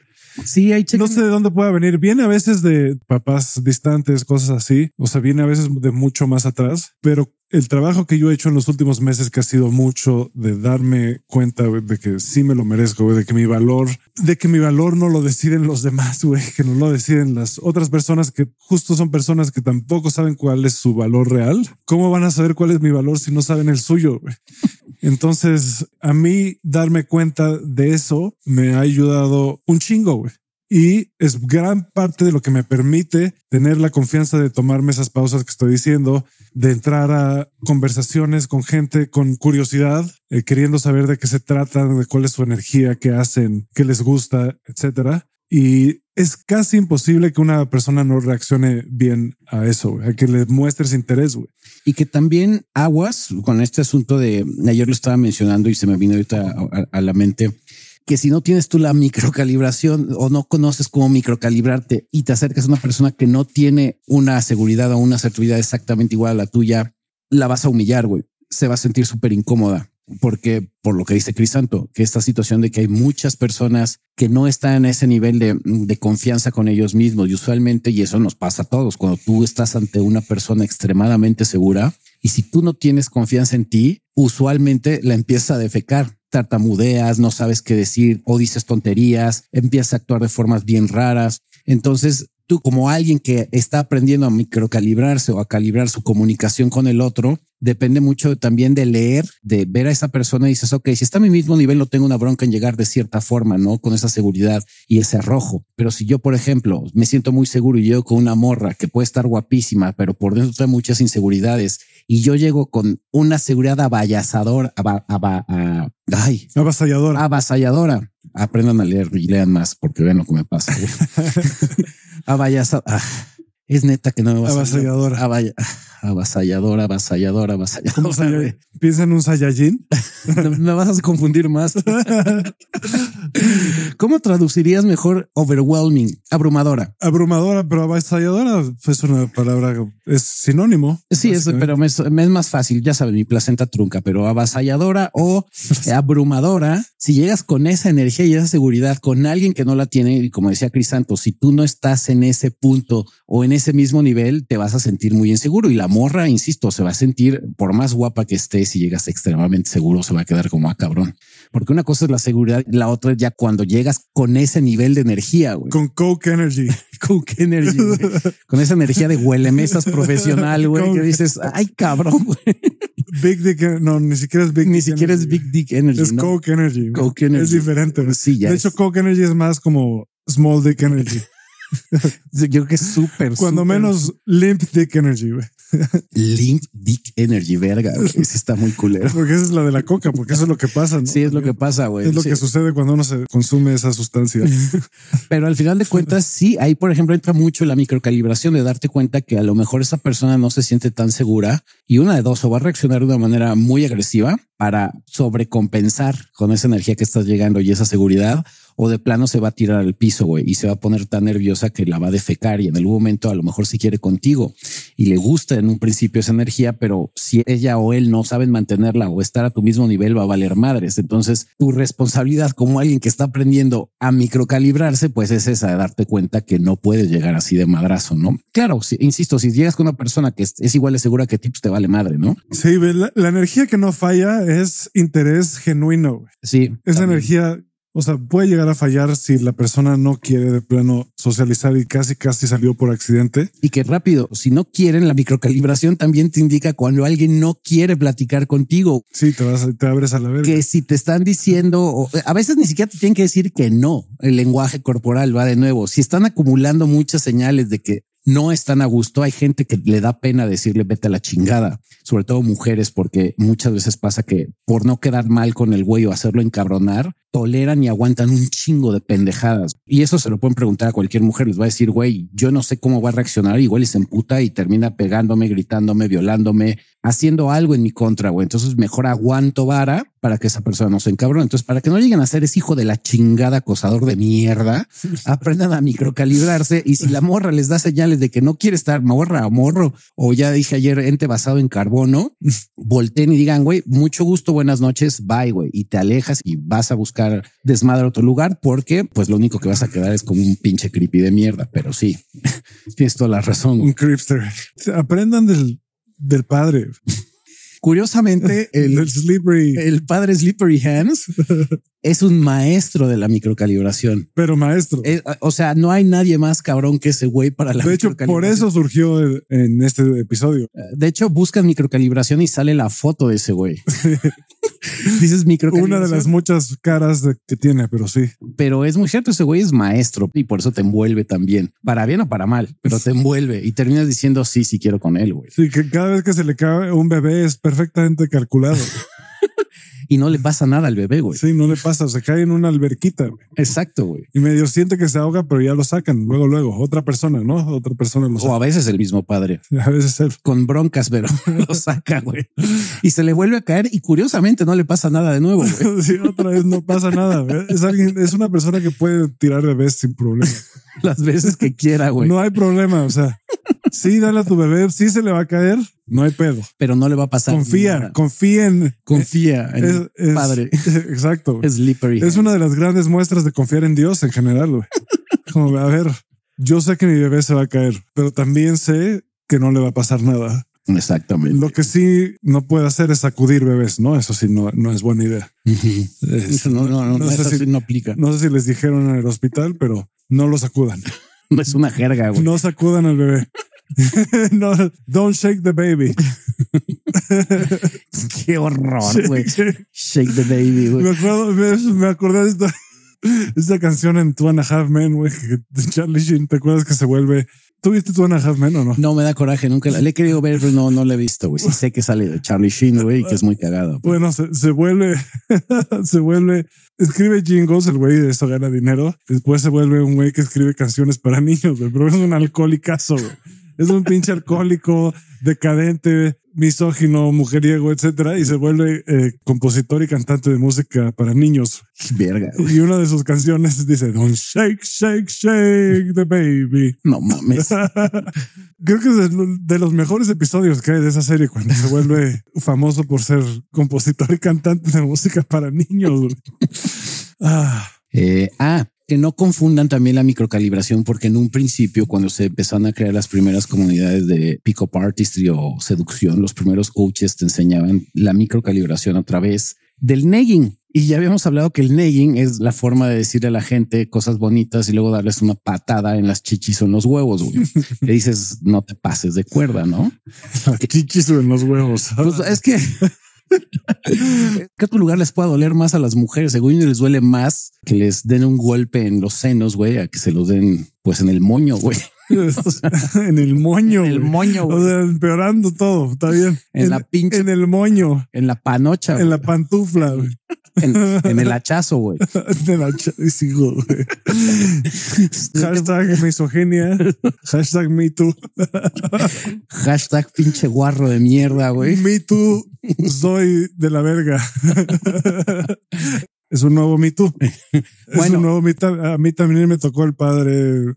Sí, hay No sé de dónde pueda venir. Viene a veces de papás distantes, cosas así. O sea, viene a veces de mucho más atrás, pero el trabajo que yo he hecho en los últimos meses que ha sido mucho de darme cuenta de que sí me lo merezco, de que mi valor, de que mi valor no lo deciden los demás, güey, que no lo deciden las otras personas que justo son personas que tampoco saben cuál es su valor real. ¿Cómo van a saber cuál es mi valor si no saben el suyo? Entonces, a mí darme cuenta de eso me ha ayudado un chingo, güey. Y es gran parte de lo que me permite tener la confianza de tomarme esas pausas que estoy diciendo, de entrar a conversaciones con gente con curiosidad, eh, queriendo saber de qué se trata, de cuál es su energía, qué hacen, qué les gusta, etcétera. Y es casi imposible que una persona no reaccione bien a eso, a que le muestres interés. Güey. Y que también aguas con este asunto de ayer lo estaba mencionando y se me vino ahorita a la mente que si no tienes tú la microcalibración o no conoces cómo microcalibrarte y te acercas a una persona que no tiene una seguridad o una asertividad exactamente igual a la tuya, la vas a humillar, güey. Se va a sentir súper incómoda porque por lo que dice Crisanto, que esta situación de que hay muchas personas que no están en ese nivel de, de, confianza con ellos mismos y usualmente, y eso nos pasa a todos, cuando tú estás ante una persona extremadamente segura y si tú no tienes confianza en ti, usualmente la empieza a defecar tartamudeas, no sabes qué decir o dices tonterías, empiezas a actuar de formas bien raras. Entonces, tú como alguien que está aprendiendo a microcalibrarse o a calibrar su comunicación con el otro, depende mucho también de leer, de ver a esa persona y dices, ok, si está a mi mismo nivel, no tengo una bronca en llegar de cierta forma, ¿no? Con esa seguridad y ese arrojo. Pero si yo, por ejemplo, me siento muy seguro y llego con una morra que puede estar guapísima, pero por dentro trae muchas inseguridades y yo llego con una seguridad avallazadora, ay, avasalladora. Avasalladora. Aprendan a leer y lean más porque vean lo que me pasa. (laughs) Avallazadora. Ah, es neta que no me vas avasalladora. a avasalladora, avasalladora, avasalladora. (laughs) Piensa en un Saiyajin. (laughs) me vas a confundir más. (laughs) ¿Cómo traducirías mejor overwhelming? Abrumadora. Abrumadora, pero avasalladora es una palabra, es sinónimo. Sí, es, pero me es, más fácil. Ya sabes, mi placenta trunca, pero avasalladora o (laughs) abrumadora. Si llegas con esa energía y esa seguridad con alguien que no la tiene, y como decía Crisanto, si tú no estás en ese punto o en ese mismo nivel, te vas a sentir muy inseguro y la morra, insisto, se va a sentir por más guapa que estés y llegas extremadamente seguro, se va a quedar como a ah, cabrón. Porque una cosa es la seguridad la otra es ya cuando llegas con ese nivel de energía, güey. Con Coke Energy. (laughs) Coke Energy. (laughs) con esa energía de huele mesas profesional, güey, que dices, ay, cabrón, güey. Big Dick, no, ni siquiera es Big Ni siquiera es Big Dick Energy. Es Coke Energy. Coke Energy. Es diferente. Sí, ya. De hecho, Coke Energy es más como Small Dick Energy. (laughs) Yo creo que es súper. Cuando menos Limp Dick Energy, güey. Limp Dick Energy, verga. Sí (laughs) está muy culero. Porque esa es la de la coca, porque eso es lo que pasa. ¿no? Sí, es lo que pasa, güey. Es lo que sucede cuando uno se consume esa sustancia. (laughs) Pero al final de cuentas, sí, ahí, por ejemplo, entra mucho la microcalibración de darte cuenta que a lo mejor esa persona no se siente tan segura y una de dos o va a reaccionar de una manera muy agresiva para sobrecompensar con esa energía que estás llegando y esa seguridad o de plano se va a tirar al piso, güey, y se va a poner tan nerviosa que la va a defecar y en algún momento a lo mejor si quiere contigo y le gusta en un principio esa energía, pero si ella o él no saben mantenerla o estar a tu mismo nivel va a valer madres. Entonces tu responsabilidad como alguien que está aprendiendo a microcalibrarse, pues es esa de darte cuenta que no puedes llegar así de madrazo, ¿no? Claro, si, insisto, si llegas con una persona que es, igual de segura que ti, pues te vale madre, ¿no? Sí, la, la energía que no falla es interés genuino. Sí. Esa energía o sea, puede llegar a fallar si la persona no quiere de plano socializar y casi casi salió por accidente. Y que rápido, si no quieren, la microcalibración también te indica cuando alguien no quiere platicar contigo. Sí, te vas, te abres a la verga. Que si te están diciendo, a veces ni siquiera te tienen que decir que no. El lenguaje corporal va de nuevo. Si están acumulando muchas señales de que no están a gusto. Hay gente que le da pena decirle vete a la chingada, sobre todo mujeres, porque muchas veces pasa que por no quedar mal con el güey o hacerlo encabronar, toleran y aguantan un chingo de pendejadas. Y eso se lo pueden preguntar a cualquier mujer. Les va a decir, güey, yo no sé cómo va a reaccionar. Igual y se emputa y termina pegándome, gritándome, violándome, haciendo algo en mi contra, güey. Entonces mejor aguanto vara para que esa persona no se encabrone. Entonces, para que no lleguen a ser ese hijo de la chingada acosador de mierda, (laughs) aprendan a microcalibrarse. Y si la morra les da señales de que no quiere estar morra o morro, o ya dije ayer, ente basado en carbono, volteen y digan, güey, mucho gusto, buenas noches, bye, güey. Y te alejas y vas a buscar desmadre a otro lugar porque, pues, lo único que vas a quedar es como un pinche creepy de mierda. Pero sí, (laughs) tienes toda la razón. Un creepster. Aprendan del del padre. Curiosamente, (laughs) el, slippery. el padre Slippery Hands (laughs) es un maestro de la microcalibración. Pero maestro. o sea, no hay nadie más cabrón que ese güey para la De hecho, por eso surgió en este episodio. De hecho, buscan microcalibración y sale la foto de ese güey. (laughs) Dices microcalibración. Una de las muchas caras que tiene, pero sí. Pero es muy cierto, ese güey es maestro y por eso te envuelve también. Para bien o para mal, pero te envuelve y terminas diciendo sí, sí quiero con él, güey. Sí, que cada vez que se le cae un bebé es perfectamente calculado. (laughs) y no le pasa nada al bebé, güey. Sí, no le pasa, se cae en una alberquita. Exacto, güey. Y medio siente que se ahoga, pero ya lo sacan luego, luego. Otra persona, ¿no? Otra persona lo saca. O a veces el mismo padre. A veces él. Con broncas, pero (laughs) lo saca, güey. Y se le vuelve a caer y curiosamente no le pasa nada de nuevo, güey. (laughs) sí, otra vez no pasa nada. Es alguien, es una persona que puede tirar bebés sin problema. (laughs) Las veces que quiera, güey. No hay problema, o sea. Sí, dale a tu bebé, sí se le va a caer, no hay pedo. Pero no le va a pasar. Confía, confía en. Confía en el padre. (laughs) Exacto. Es slippery. Es una de las grandes muestras de confiar en Dios en general. Güey. (laughs) Como, a ver, yo sé que mi bebé se va a caer, pero también sé que no le va a pasar nada. Exactamente. Lo que sí no puede hacer es sacudir bebés, ¿no? Eso sí no, no es buena idea. eso no, no, no, sé si, no aplica. No sé si les dijeron en el hospital, pero no lo sacudan. (laughs) No es una jerga, güey. No sacudan al bebé. (laughs) no, don't shake the baby. (laughs) Qué horror, güey. Shake, the baby, güey. Me acuerdo, me, acordé de esta, esta canción en Two and a Half Men, güey, de Charlie Sheen. ¿Te acuerdas que se vuelve ¿Tú viste Two and a Half Men o no? No me da coraje, nunca la, le he querido ver, pero no, no la he visto, güey. Sí sé que sale de Charlie Sheen, güey, que es muy cagado. Bueno, se, se vuelve, (laughs) se vuelve, escribe jingles, el güey de eso gana dinero. Después se vuelve un güey que escribe canciones para niños, güey, pero es un alcohólicazo, güey. Es un pinche alcohólico, decadente, misógino, mujeriego, etcétera, y se vuelve eh, compositor y cantante de música para niños. Verga. Y una de sus canciones dice, Don't shake, shake, shake the baby. No mames. (laughs) Creo que es de los mejores episodios que hay de esa serie cuando se vuelve famoso por ser compositor y cantante de música para niños. ah. Eh, ah, que no confundan también la microcalibración, porque en un principio, cuando se empezaron a crear las primeras comunidades de pick-up artistry o seducción, los primeros coaches te enseñaban la microcalibración a través del negging. Y ya habíamos hablado que el negging es la forma de decirle a la gente cosas bonitas y luego darles una patada en las chichis o en los huevos. Güey. (laughs) Le dices, no te pases de cuerda, ¿no? chichis o en los huevos. Pues es que (laughs) ¿Qué otro lugar les puede doler más a las mujeres? Según les duele más que les den un golpe en los senos, güey, a que se los den pues en el moño, güey. (laughs) en el moño. En el moño. O sea, empeorando todo. Está bien. En, la pinche. En el moño. En la panocha. En la pantufla. En, el (laughs) hachazo, güey. en el hachazo, güey. Hashtag misoginia. Hashtag me too. Hashtag pinche guarro de mierda, güey. Me too. (laughs) soy de la verga. (laughs) Es un nuevo Me Too. es un nuevo Me A mí también me tocó el padre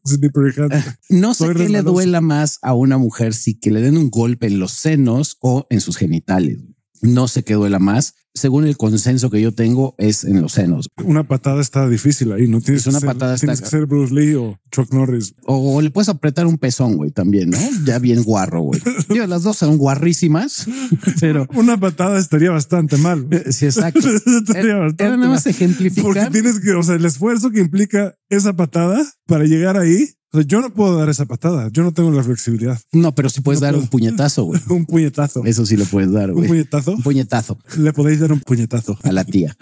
No sé qué le duela más a una mujer si que le den un golpe en los senos o en sus genitales. No sé qué duela más según el consenso que yo tengo, es en los senos. Una patada está difícil ahí, no tienes, una patada tienes que ser Bruce Lee o Chuck Norris. O, le puedes apretar un pezón, güey, también, ¿no? Ya bien guarro, güey. (laughs) las dos son guarrísimas, (laughs) pero una patada estaría bastante mal. Eh, sí, exacto. (laughs) estaría bastante Era nada más ejemplificar. Porque tienes que, o sea, el esfuerzo que implica esa patada para llegar ahí o sea, yo no puedo dar esa patada. Yo no tengo la flexibilidad. No, pero sí puedes dar un puñetazo, güey. (laughs) un puñetazo. Eso sí lo puedes dar, güey. ¿Un puñetazo? Un puñetazo. Le podéis dar un puñetazo. A la tía.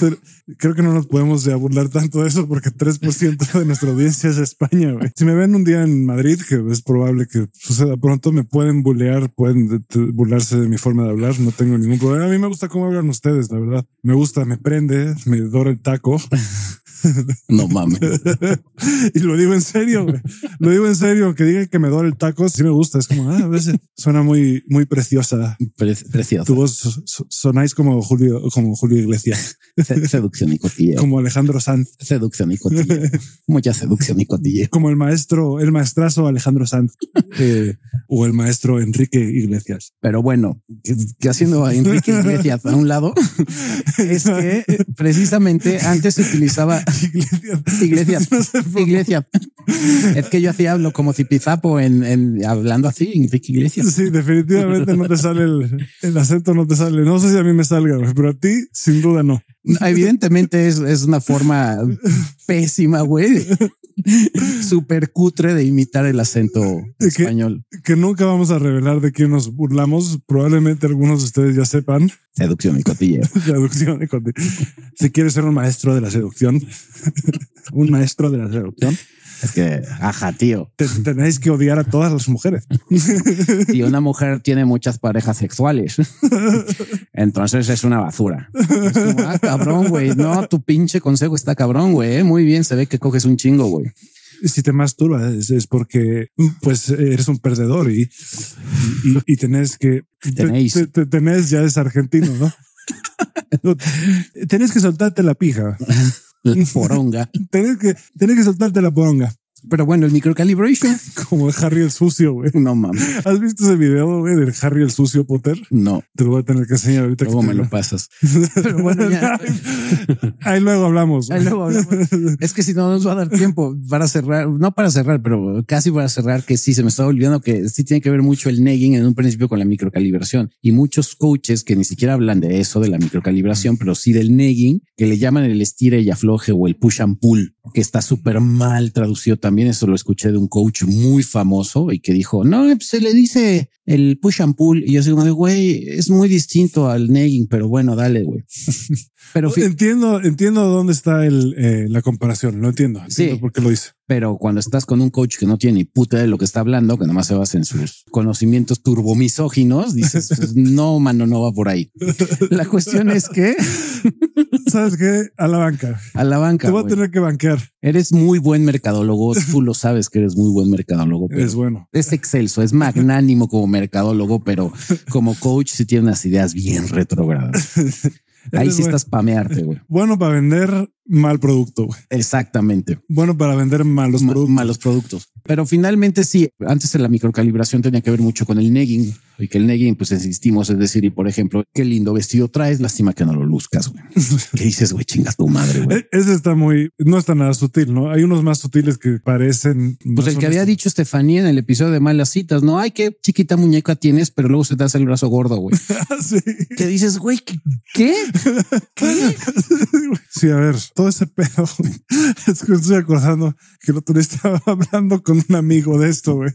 (laughs) creo que no nos podemos burlar tanto de eso porque 3% de nuestra audiencia es España, güey. Si me ven un día en Madrid, que es probable que suceda pronto, me pueden bullear, pueden burlarse de mi forma de hablar. No tengo ningún problema. A mí me gusta cómo hablan ustedes, la verdad. Me gusta, me prende, me dora el taco. (laughs) No mames. (laughs) y lo digo en serio, Lo digo en serio, que diga que me duele el taco, sí me gusta. Es como, ah, a veces suena muy, muy preciosa. preciosa. Tu voz sonáis como Julio, como Julio Iglesias. Seducción y cotilleo. Como Alejandro Sanz. Seducción y cotilleo. Mucha seducción y cotilleo. Como el maestro, el maestrazo Alejandro Sanz. Eh, o el maestro Enrique Iglesias. Pero bueno, que, haciendo a Enrique Iglesias a un lado, (laughs) es que precisamente antes se utilizaba Iglesias. (laughs) Iglesias. Es que yo hacía hablo como zipizapo en, en hablando así, Enrique Iglesias. Sí, definitivamente no te sale el, el, acento, no te sale. No sé si a mí me salga, pero a ti sin duda no. (laughs) Evidentemente es, es una forma pésima, güey. Súper cutre de imitar el acento (laughs) español. Que nunca vamos a revelar de quién nos burlamos. Probablemente algunos de ustedes ya sepan. Seducción y cotilleo. (laughs) seducción y cotilleo. Si quieres ser un maestro de la seducción, un maestro de la seducción. Es que, ajá, tío. tenéis que odiar a todas las mujeres. (laughs) Si una mujer tiene muchas parejas sexuales, (laughs) entonces es una basura. ah, cabrón, güey. No, tu pinche consejo está cabrón, güey. ¿eh? Muy bien, se ve que coges un chingo, güey si te masturbas es, porque pues eres un perdedor y, y, tenés que Tenéis. tenés ya es argentino, ¿no? (laughs) tenés que soltarte la pija. Poronga. (laughs) Tienes que, tienes que soltarte la poronga. Pero bueno, el microcalibration. (laughs) Como el Harry el sucio, güey. No mames. ¿Has visto ese video, güey, del Harry el sucio Potter? No. Te lo voy a tener que enseñar ahorita. Luego me lo pasas. (laughs) Pero bueno, ya. Ahí luego hablamos. Ahí luego hablamos. (laughs) Es que si no nos va a dar tiempo para cerrar, no para cerrar, pero casi para cerrar, que sí se me estaba olvidando que sí tiene que ver mucho el negging en un principio con la microcalibración y muchos coaches que ni siquiera hablan de eso, de la microcalibración, pero sí del negging, que le llaman el estire y afloje o el push and pull, que está súper mal traducido también. Eso lo escuché de un coach muy famoso y que dijo, no, pues, se le dice el push and pull. Y yo digo, güey, es muy distinto al negging, pero bueno, dale, güey. (laughs) Pero entiendo, entiendo dónde está el, eh, la comparación. Lo entiendo. entiendo sí. por qué lo dice. Pero cuando estás con un coach que no tiene ni puta de lo que está hablando, que nomás se basa en sus conocimientos turbomisóginos, dices, pues, (laughs) no, mano, no va por ahí. La cuestión es que... (laughs) ¿Sabes qué? A la banca. A la banca. Te voy a tener que banquear. Eres muy buen mercadólogo. Tú lo sabes que eres muy buen mercadólogo. Es bueno. Es excelso, es magnánimo como mercadólogo, pero como coach sí tiene unas ideas bien retrógradas. (laughs) Ahí sí estás pamearte, güey. Bueno para vender mal producto. Güey. Exactamente. Bueno para vender malos productos. Malos productos. Pero finalmente sí, antes de la microcalibración tenía que ver mucho con el negging y que el negging, pues insistimos, es decir, y por ejemplo, qué lindo vestido traes, lástima que no lo luzcas, güey. (laughs) ¿Qué dices, güey? Chingas tu madre, güey. E-, ese está muy, no está nada sutil, ¿no? Hay unos más sutiles que parecen. Pues el que había dicho Estefanía en el episodio de Malas Citas, ¿no? Ay, qué chiquita muñeca tienes, pero luego se te hace el brazo gordo, güey. (laughs) sí. ¿Qué dices, güey? ¿Qué? ¿Qué? (laughs) Sí, a ver, todo ese pedo. Es que estoy acordando que el otro día estaba hablando con un amigo de esto, güey.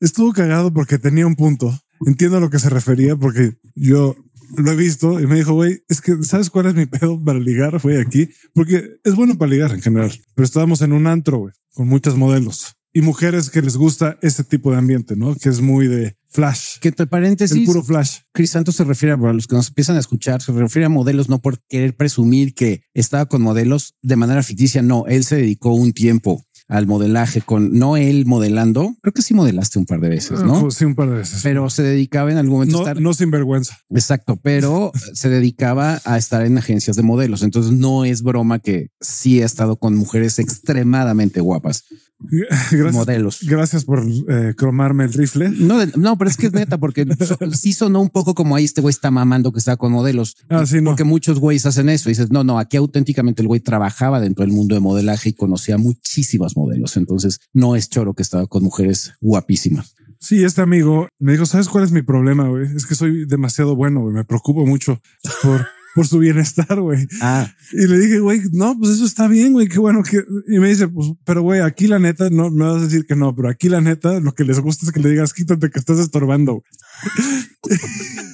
Estuvo cagado porque tenía un punto. Entiendo a lo que se refería porque yo lo he visto y me dijo, güey, es que sabes cuál es mi pedo para ligar, güey, aquí, porque es bueno para ligar en general, pero estábamos en un antro, güey, con muchos modelos y mujeres que les gusta ese tipo de ambiente, ¿no? Que es muy de flash. Que entre paréntesis, el puro flash. Chris Santos se refiere a los que nos empiezan a escuchar, se refiere a modelos no por querer presumir que estaba con modelos de manera ficticia, no, él se dedicó un tiempo al modelaje con no él modelando. Creo que sí modelaste un par de veces, ¿no? Ah, Sí, un par de veces. Pero se dedicaba en algún momento a no, estar. no sin vergüenza. Exacto, pero se dedicaba a estar en agencias de modelos. Entonces no es broma que sí ha estado con mujeres extremadamente guapas, (laughs) Gracias, modelos. gracias por eh, cromarme el rifle. No, no, pero es que es neta, porque (laughs) so- sí sonó un poco como ahí este güey está mamando que está con modelos. Ah, sí, no. Porque muchos güeyes hacen eso. Y dices, no, no, aquí auténticamente el güey trabajaba dentro del mundo de modelaje y conocía muchísimas modelos. Entonces no es choro que estaba con mujeres guapísimas. Sí, este amigo me dijo, ¿sabes cuál es mi problema, güey? Es que soy demasiado bueno, güey. Me preocupo mucho por, por su bienestar, güey. Ah, Y le dije, güey, no, pues eso está bien, güey, qué bueno que... Y me dice, pues, pero güey, aquí la neta, no me vas a decir que no, pero aquí la neta, lo que les gusta es que le digas, quítate que estás estorbando. Güey".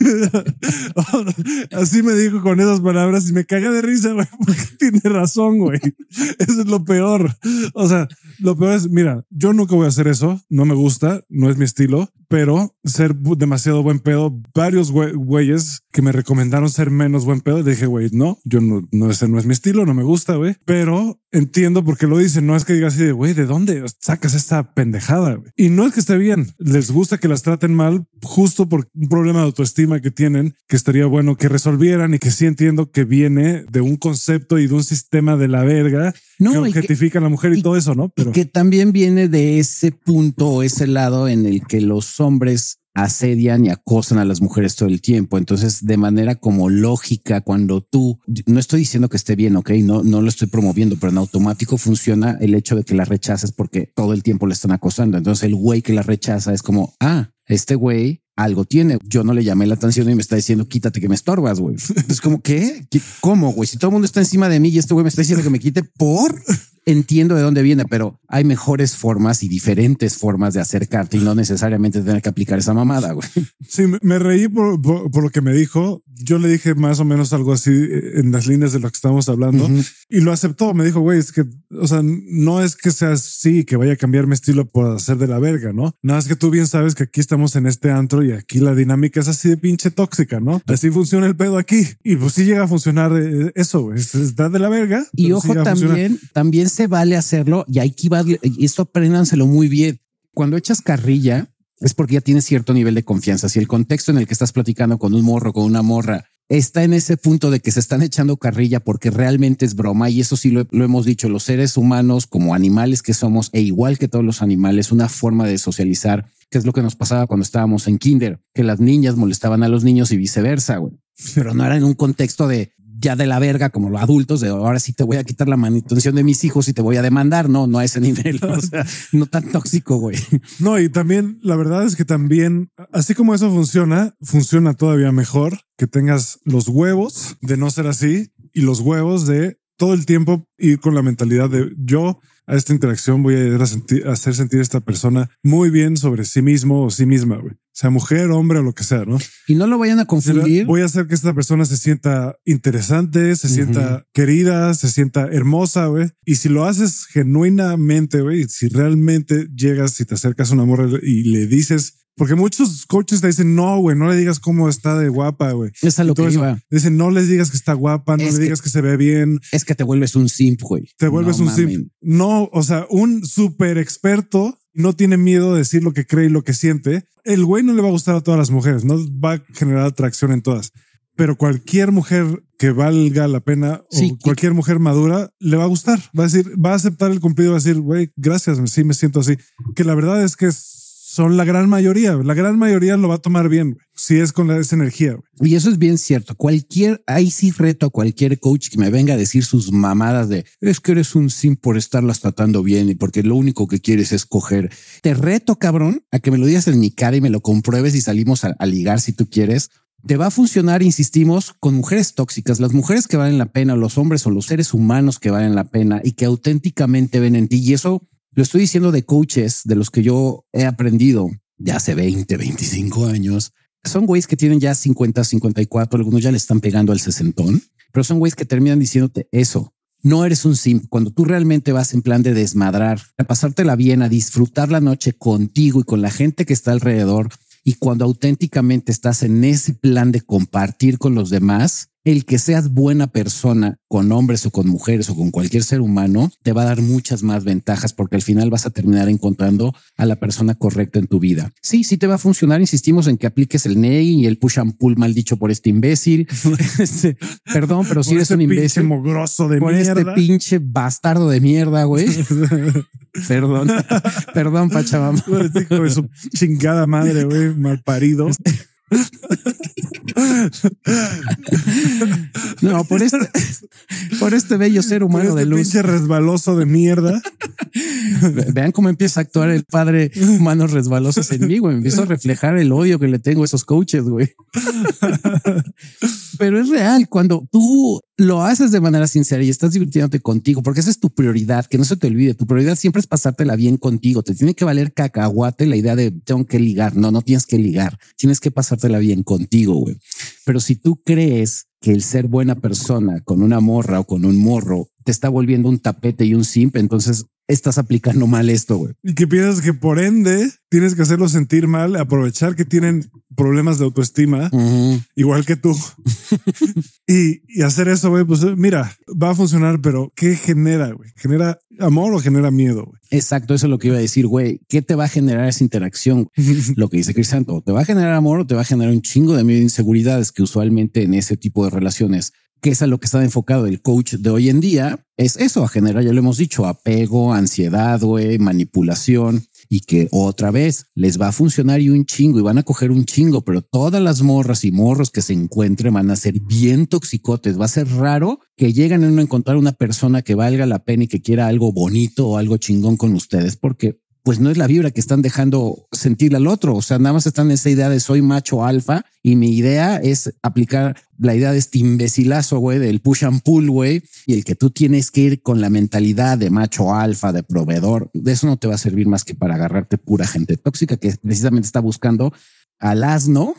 (laughs) Así me dijo con esas palabras y me cagué de risa, güey, (laughs) tiene razón, güey. Eso es lo peor. O sea, lo peor es, mira, yo nunca voy a hacer eso, no me gusta, no es mi estilo, pero ser demasiado buen pedo, varios güe- güeyes que me recomendaron ser menos buen pedo, dije, güey, no, yo no, no, ese no es mi estilo, no me gusta, güey, pero entiendo por qué lo dicen, no es que digas así de, güey, ¿de dónde sacas esta pendejada? Y no es que esté bien, les gusta que las traten mal justo por un problema de autoestima que tienen, que estaría bueno que resolvieran y que sí entiendo que viene de un concepto y de un sistema de la verga No, que objetifica a la mujer y, y- todo eso, ¿no? Pero y que también viene de ese punto o ese lado en el que los hombres asedian y acosan a las mujeres todo el tiempo. Entonces, de manera como lógica, cuando tú, no estoy diciendo que esté bien, ok, no, no lo estoy promoviendo, pero en automático funciona el hecho de que la rechaces porque todo el tiempo le están acosando. Entonces, el güey que la rechaza es como, ah, este güey algo tiene. Yo no le llamé la atención y me está diciendo quítate que me estorbas, güey. (laughs) Es como ¿qué? ¿Qué? ¿Cómo, güey? Si todo el mundo está encima de mí y este güey me está diciendo que me quite por entiendo de dónde viene, pero hay mejores formas y diferentes formas de acercarte y no necesariamente tener que aplicar esa mamada, güey. Sí, me- reí por, por- por lo que me dijo. Yo le dije más o menos algo así eh, en las líneas de lo que estamos hablando Ujú. y lo aceptó. Me dijo, güey, es que, o sea, no es que sea así, que vaya a cambiar mi estilo por hacer de la verga, ¿no? Nada es que tú bien sabes que aquí estamos en este antro y aquí la dinámica es así de pinche tóxica, ¿no? Así funciona el pedo aquí. Y pues sí llega a funcionar eh, eso, güey. Es, es dar de la verga. Y sí ojo funcionar. también, también se vale hacerlo y aquí va, y esto apréndanselo muy bien. Cuando echas carrilla es porque ya tienes cierto nivel de confianza. Si el contexto en el que estás platicando con un morro, con una morra, está en ese punto de que se están echando carrilla porque realmente es broma y eso sí lo, lo hemos dicho, los seres humanos como animales que somos e igual que todos los animales, una forma de socializar, que es lo que nos pasaba cuando estábamos en kinder, que las niñas molestaban a los niños y viceversa, güey. Pero no era en un contexto de ya de la verga como los adultos de ahora sí te voy a quitar la manutención de mis hijos y te voy a demandar. No, no a ese nivel. (laughs) O sea, no tan tóxico, güey. No, y también la verdad es que también, así como eso funciona, funciona todavía mejor que tengas los huevos de no ser así y los huevos de todo el tiempo ir con la mentalidad de yo a esta interacción voy a, ir a, sentir- a hacer sentir a esta persona muy bien sobre sí mismo o sí misma, güey. Sea mujer, hombre o lo que sea, ¿no? Y no lo vayan a confundir. Voy a hacer que esta persona se sienta interesante, se sienta querida, se sienta hermosa, güey. Y si lo haces genuinamente, güey, si realmente llegas y te acercas a una morra y le dices, porque muchos coaches te dicen, no, güey, no le digas cómo está de guapa, güey. Es a lo que iba. Dicen, no les digas que está guapa, no Es le digas que se ve bien, Es que te vuelves un simp, güey. te vuelves No un simp. No, o sea, un súper experto no tiene miedo de decir lo que cree y lo que siente. El güey no le va a gustar a todas las mujeres, no va a generar atracción en todas. Pero cualquier mujer que valga la pena Sí, o cualquier mujer madura le va a gustar. Va a decir, va a aceptar el cumplido, va a decir, güey, gracias, sí me siento así. Que la verdad es que son la gran mayoría. La gran mayoría lo va a tomar bien si es con esa energía. Y eso es bien cierto. Cualquier, ahí sí reto a cualquier coach que me venga a decir sus mamadas de es que eres un sim por estarlas tratando bien y porque lo único que quieres es coger. Te reto, cabrón, a que me lo digas en mi cara y me lo compruebes y salimos a, a ligar si tú quieres. Te va a funcionar, insistimos, con mujeres tóxicas, las mujeres que valen la pena, los hombres o los seres humanos que valen la pena y que auténticamente ven en ti. Y eso lo estoy diciendo de coaches de los que yo he aprendido de hace 20, 25 años. Son güeyes que tienen ya 50, 54, algunos ya le están pegando al sesentón, pero son güeyes que terminan diciéndote eso. No eres un simp. Cuando tú realmente vas en plan de desmadrar, a pasártela bien, a disfrutar la noche contigo y con la gente que está alrededor, y cuando auténticamente estás en ese plan de compartir con los demás, el que seas buena persona con hombres o con mujeres o con cualquier ser humano te va a dar muchas más ventajas porque al final vas a terminar encontrando a la persona correcta en tu vida. Sí, sí te va a funcionar. Insistimos en que apliques el NEI y el push and pull mal dicho por este imbécil. (laughs) (laughs) Este, perdón, pero si eres un imbécil. Mogroso de por este pinche bastardo de mierda, güey. (laughs) perdón, perdón, Pachamama. Hijo de su chingada madre, güey, mal parido. No, por este, por este bello ser humano este de luz. Pinche resbaloso de mierda. Vean cómo empieza a actuar el padre manos resbalosas en mí, güey. Empiezo a reflejar el odio que le tengo a esos coaches, güey. Pero es real cuando tú lo haces de manera sincera y estás divirtiéndote contigo, porque esa es tu prioridad, que no se te olvide. Tu prioridad siempre es pasártela bien contigo. Te tiene que valer cacahuate la idea de tengo que ligar. No, no tienes que ligar. Tienes que pasártela bien contigo, güey. Pero si tú crees que el ser buena persona con una morra o con un morro te está volviendo un tapete y un simp, entonces estás aplicando mal esto, güey. Y que piensas que por ende tienes que hacerlo sentir mal, aprovechar que tienen problemas de autoestima, igual que tú. (laughs) y, y, hacer eso, güey, pues mira, va a funcionar, pero ¿qué genera, güey? ¿Genera amor o genera miedo, güey? Exacto, eso es lo que iba a decir, güey. ¿Qué te va a generar esa interacción? (laughs) lo que dice Crisanto, ¿te va a generar amor o te va a generar un chingo de miedo e inseguridades que usualmente en ese tipo de relaciones que es a lo que está enfocado el coach de hoy en día, es eso, a generar, ya lo hemos dicho, apego, ansiedad, manipulación y que otra vez les va a funcionar y un chingo y van a coger un chingo, pero todas las morras y morros que se encuentren van a ser bien toxicotes. Va a ser raro que lleguen a encontrar una persona que valga la pena y que quiera algo bonito o algo chingón con ustedes, porque pues no es la vibra que están dejando sentir al otro. O sea, nada más están en esa idea de soy macho alfa y mi idea es aplicar la idea de este imbecilazo, güey, del push and pull, güey, y el que tú tienes que ir con la mentalidad de macho alfa, de proveedor. De eso no te va a servir más que para agarrarte pura gente tóxica que precisamente está buscando al asno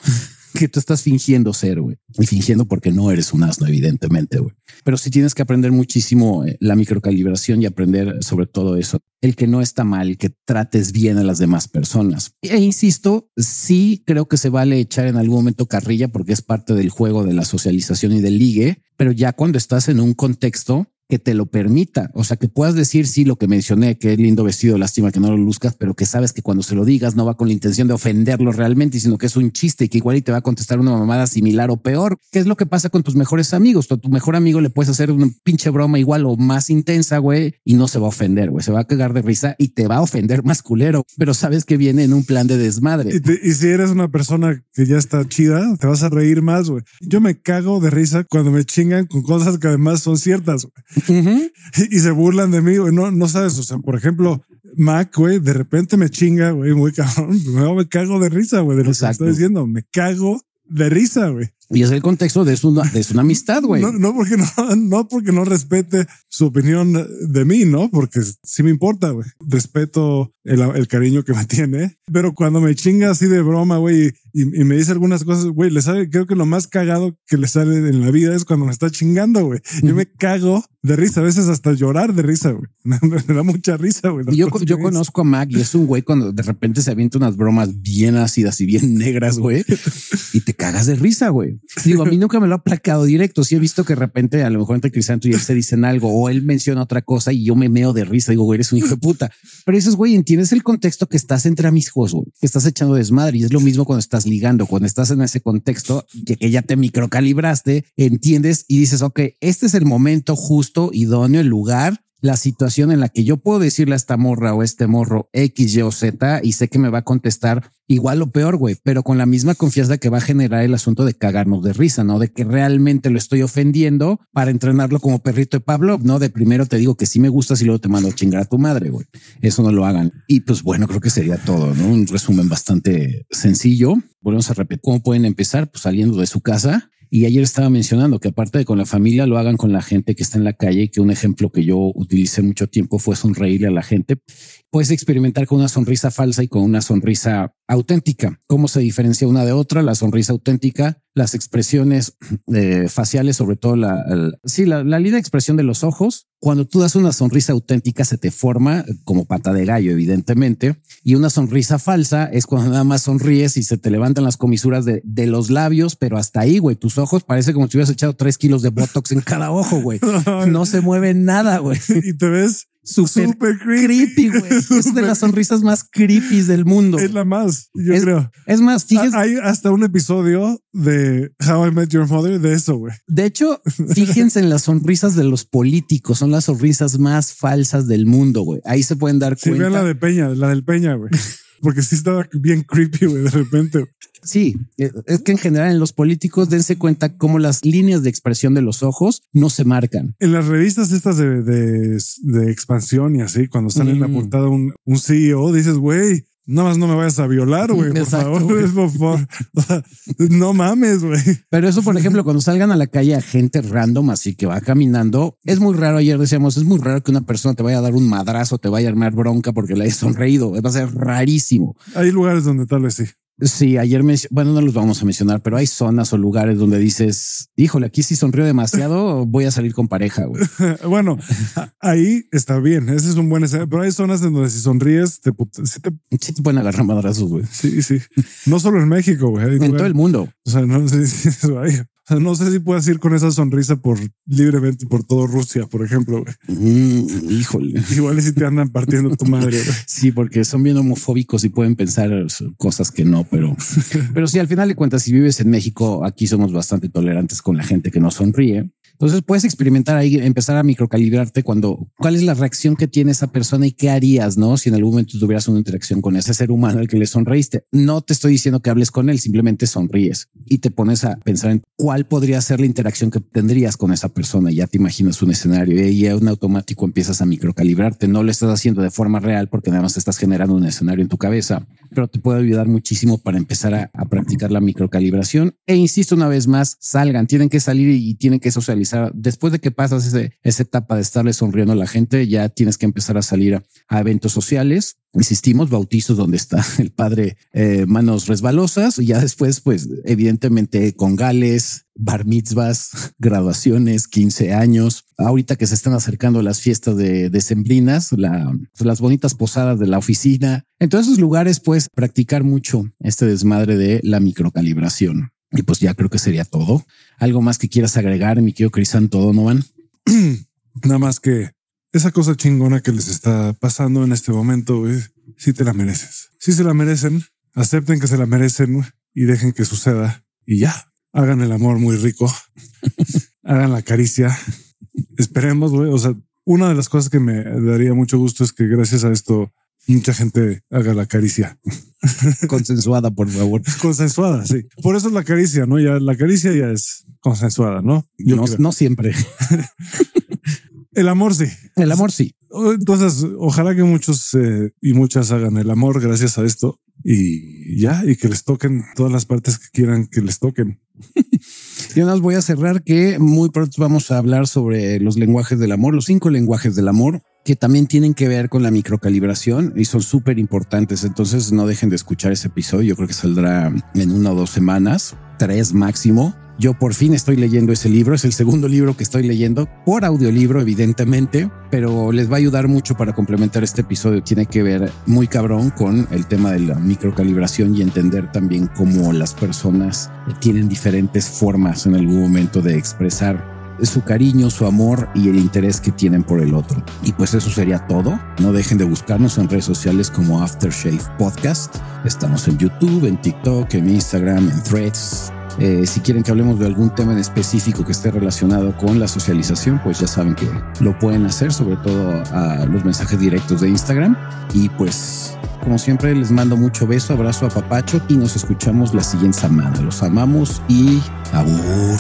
que tú estás fingiendo ser, güey. Y fingiendo porque no eres un asno, evidentemente, güey. Pero sí tienes que aprender muchísimo eh, la microcalibración y aprender sobre todo eso. El que no está mal, que trates bien a las demás personas. E insisto, sí creo que se vale echar en algún momento carrilla porque es parte del juego de la socialización y del ligue, pero ya cuando estás en un contexto que te lo permita. O sea, que puedas decir, sí, lo que mencioné, que es lindo vestido, lástima que no lo luzcas, pero que sabes que cuando se lo digas no va con la intención de ofenderlo realmente, sino que es un chiste y que igual y te va a contestar una mamada similar o peor. ¿Qué es lo que pasa con tus mejores amigos? A tu mejor amigo le puedes hacer una pinche broma igual o más intensa, güey, y no se va a ofender, güey. Se va a cagar de risa y te va a ofender más culero, pero sabes que viene en un plan de desmadre. Y, y si eres una persona que ya está chida, te vas a reír más, güey. Yo me cago de risa cuando me chingan con cosas que además son ciertas. (laughs) Y, se burlan de mí, güey. No, no sabes. O sea, por ejemplo, Mac, güey, de repente me chinga, güey, muy cabrón. (laughs) Me, cago de risa, güey, de lo que estoy diciendo. Me cago de risa, güey. Y es el contexto de su, de su amistad, güey. No, no, porque no, (laughs) no porque no respete su opinión de mí, ¿no? Porque sí me importa, güey. Respeto el, el, cariño que (laughs) me tiene. Pero cuando me chinga así de broma, güey, y, y, me dice algunas cosas, güey, le sabe, creo que lo más cagado que le sale en la vida es cuando me está chingando, güey. Yo me cago de risa, a veces hasta llorar de risa, güey. (laughs) Me, da mucha risa, güey. Yo, yo conozco a Mac y es un güey cuando de repente se avienta unas bromas bien ácidas y bien negras, güey, y te cagas de risa, güey. Digo, a mí nunca me lo ha placado directo. Sí he visto que de repente a lo mejor entre Crisanto y él se dicen algo o él menciona otra cosa y yo me meo de risa. Digo, güey, eres un hijo de puta. Pero dices, güey, entiendes el contexto que estás entre amigos, güey, que estás echando desmadre y es lo mismo cuando estás ligando, cuando estás en ese contexto que, que ya te microcalibraste, entiendes y dices, ok, este es el momento justo, idóneo, el lugar la situación en la que yo puedo decirle a esta morra o este morro X, Y o Z y sé que me va a contestar igual o peor, güey, pero con la misma confianza que va a generar el asunto de cagarnos de risa, ¿no? De que realmente lo estoy ofendiendo para entrenarlo como perrito de Pablo, ¿no? De primero te digo que sí me gustas y luego te mando a chingar a tu madre, güey. Eso no lo hagan. Y pues bueno, creo que sería todo, ¿no? Un resumen bastante sencillo. Volvemos a repetir cómo pueden empezar, pues saliendo de su casa, y ayer estaba mencionando que aparte de con la familia, lo hagan con la gente que está en la calle, y que un ejemplo que yo utilicé mucho tiempo fue sonreírle a la gente. Puedes experimentar con una sonrisa falsa y con una sonrisa auténtica. ¿Cómo se diferencia una de otra? La sonrisa auténtica las expresiones eh, faciales, sobre todo la, el- sí, la, la linda expresión de los ojos. Cuando tú das una sonrisa auténtica, se te forma como pata de gallo, evidentemente. Y una sonrisa falsa es cuando nada más sonríes y se te levantan las comisuras de, de los labios, pero hasta ahí, güey. Tus ojos parece como si hubieras echado tres kilos de botox en cada ojo, güey. (laughs) No se mueve nada, güey. (laughs) y te ves Súper creepy. güey. (laughs) Es de las sonrisas más creepy del mundo. Es la más, yo Es- creo. Es más, fíjense, Hay hasta un episodio de How I Met Your Mother de eso, güey. de hecho, (laughs) fíjense en las sonrisas de los políticos. Son las sonrisas más falsas del mundo, güey. Ahí se pueden dar Sí, vean cuenta. la de Peña, la del Peña, güey. (laughs) Porque sí estaba bien creepy, güey, de repente. Sí, eh, es que en general en los políticos dense cuenta cómo las líneas de expresión de los ojos no se marcan. En las revistas estas de, de, de expansión y así, cuando sale en la Mm. portada un, un CEO, dices, güey, nada más no me vayas a violar, güey, por favor, (laughs) por favor. O sea, no mames, güey. Pero eso, por ejemplo, cuando salgan a la calle a gente random, así que va caminando, es muy raro. Ayer decíamos, es muy raro que una persona te vaya a dar un madrazo, te vaya a armar bronca porque le hayas sonreído. Va a ser rarísimo. Hay lugares donde tal vez sí. Sí, ayer me, bueno, no los vamos a mencionar, pero hay zonas o lugares donde dices, híjole, aquí si sonrío demasiado, (laughs) voy a salir con pareja. güey. (laughs) Bueno, ahí está bien. Ese es un buen escenario, pero hay zonas en donde si sonríes, te, sí, te- Sí te pueden agarrar madrazos, güey. sí, sí. No solo en México, güey. En todo el mundo. O sea, no sé si (laughs) no sé si puedas ir con esa sonrisa por libremente por todo Rusia, por ejemplo. Mm, híjole. Igual si te andan partiendo tu madre. (laughs) Sí, porque son bien homofóbicos y pueden pensar cosas que no, pero, (laughs) pero sí, al final de cuentas, si vives en México, aquí somos bastante tolerantes con la gente que no sonríe. Entonces puedes experimentar ahí, empezar a microcalibrarte cuando cuál es la reacción que tiene esa persona y qué harías, no? Si en algún momento tuvieras una interacción con ese ser humano al que le sonreíste, no te estoy diciendo que hables con él, simplemente sonríes y te pones a pensar en cuál podría ser la interacción que tendrías con esa persona. Ya te imaginas un escenario y en automático empiezas a microcalibrarte. No lo estás haciendo de forma real porque nada más estás generando un escenario en tu cabeza, pero te puede ayudar muchísimo para empezar a, a practicar la microcalibración. E insisto una vez más, salgan, tienen que salir y tienen que socializar. Después de que pasas ese, esa etapa de estarle sonriendo a la gente, ya tienes que empezar a salir a, eventos sociales. Insistimos, bautizos donde está (laughs) el padre eh, manos resbalosas y ya después, pues evidentemente con gales, bar mitzvahs, (laughs) graduaciones, 15 años. Ahorita que se están acercando las fiestas de decembrinas, la, las bonitas posadas de la oficina. En todos esos lugares, pues practicar mucho este desmadre de la microcalibración. Y pues ya creo que sería todo. Algo más que quieras agregar, mi querido Crisanto Donovan. (clears throat) Nada más que esa cosa chingona que les está pasando en este momento, güey, sí te la mereces. Sí se la merecen. Acepten que se la merecen y dejen que suceda y ya. Hagan el amor muy rico. (laughs) Hagan la caricia. Esperemos, güey. O sea, una de las cosas que me daría mucho gusto es que gracias a esto mucha gente haga la caricia (laughs) Consensuada, por favor. consensuada. Sí, por eso es la caricia, no? Ya la caricia ya es consensuada, no? Yo No, creo. no siempre. (laughs) El amor sí. El amor sí. Entonces, ojalá que muchos eh, y muchas hagan el amor gracias a esto y ya, y que les toquen todas las partes que quieran que les toquen. (laughs) Yo nos voy a cerrar que muy pronto vamos a hablar sobre los lenguajes del amor, los cinco lenguajes del amor que también tienen que ver con la microcalibración y son súper importantes. Entonces no dejen de escuchar ese episodio. Yo creo que saldrá en una o dos semanas, tres máximo. Yo por fin estoy leyendo ese libro. Es el segundo libro que estoy leyendo por audiolibro, evidentemente, pero les va a ayudar mucho para complementar este episodio. Tiene que ver muy cabrón con el tema de la microcalibración y entender también cómo las personas tienen diferentes formas en algún momento de expresar su cariño, su amor y el interés que tienen por el otro. Y pues eso sería todo. No dejen de buscarnos en redes sociales como Aftershave Podcast. Estamos en YouTube, en TikTok, en Instagram, en Threads. Eh, si quieren que hablemos de algún tema en específico que esté relacionado con la socialización, pues ya saben que lo pueden hacer, sobre todo a los mensajes directos de Instagram. Y pues, como siempre, les mando mucho beso, abrazo a Papacho y nos escuchamos la siguiente semana. Los amamos y abur.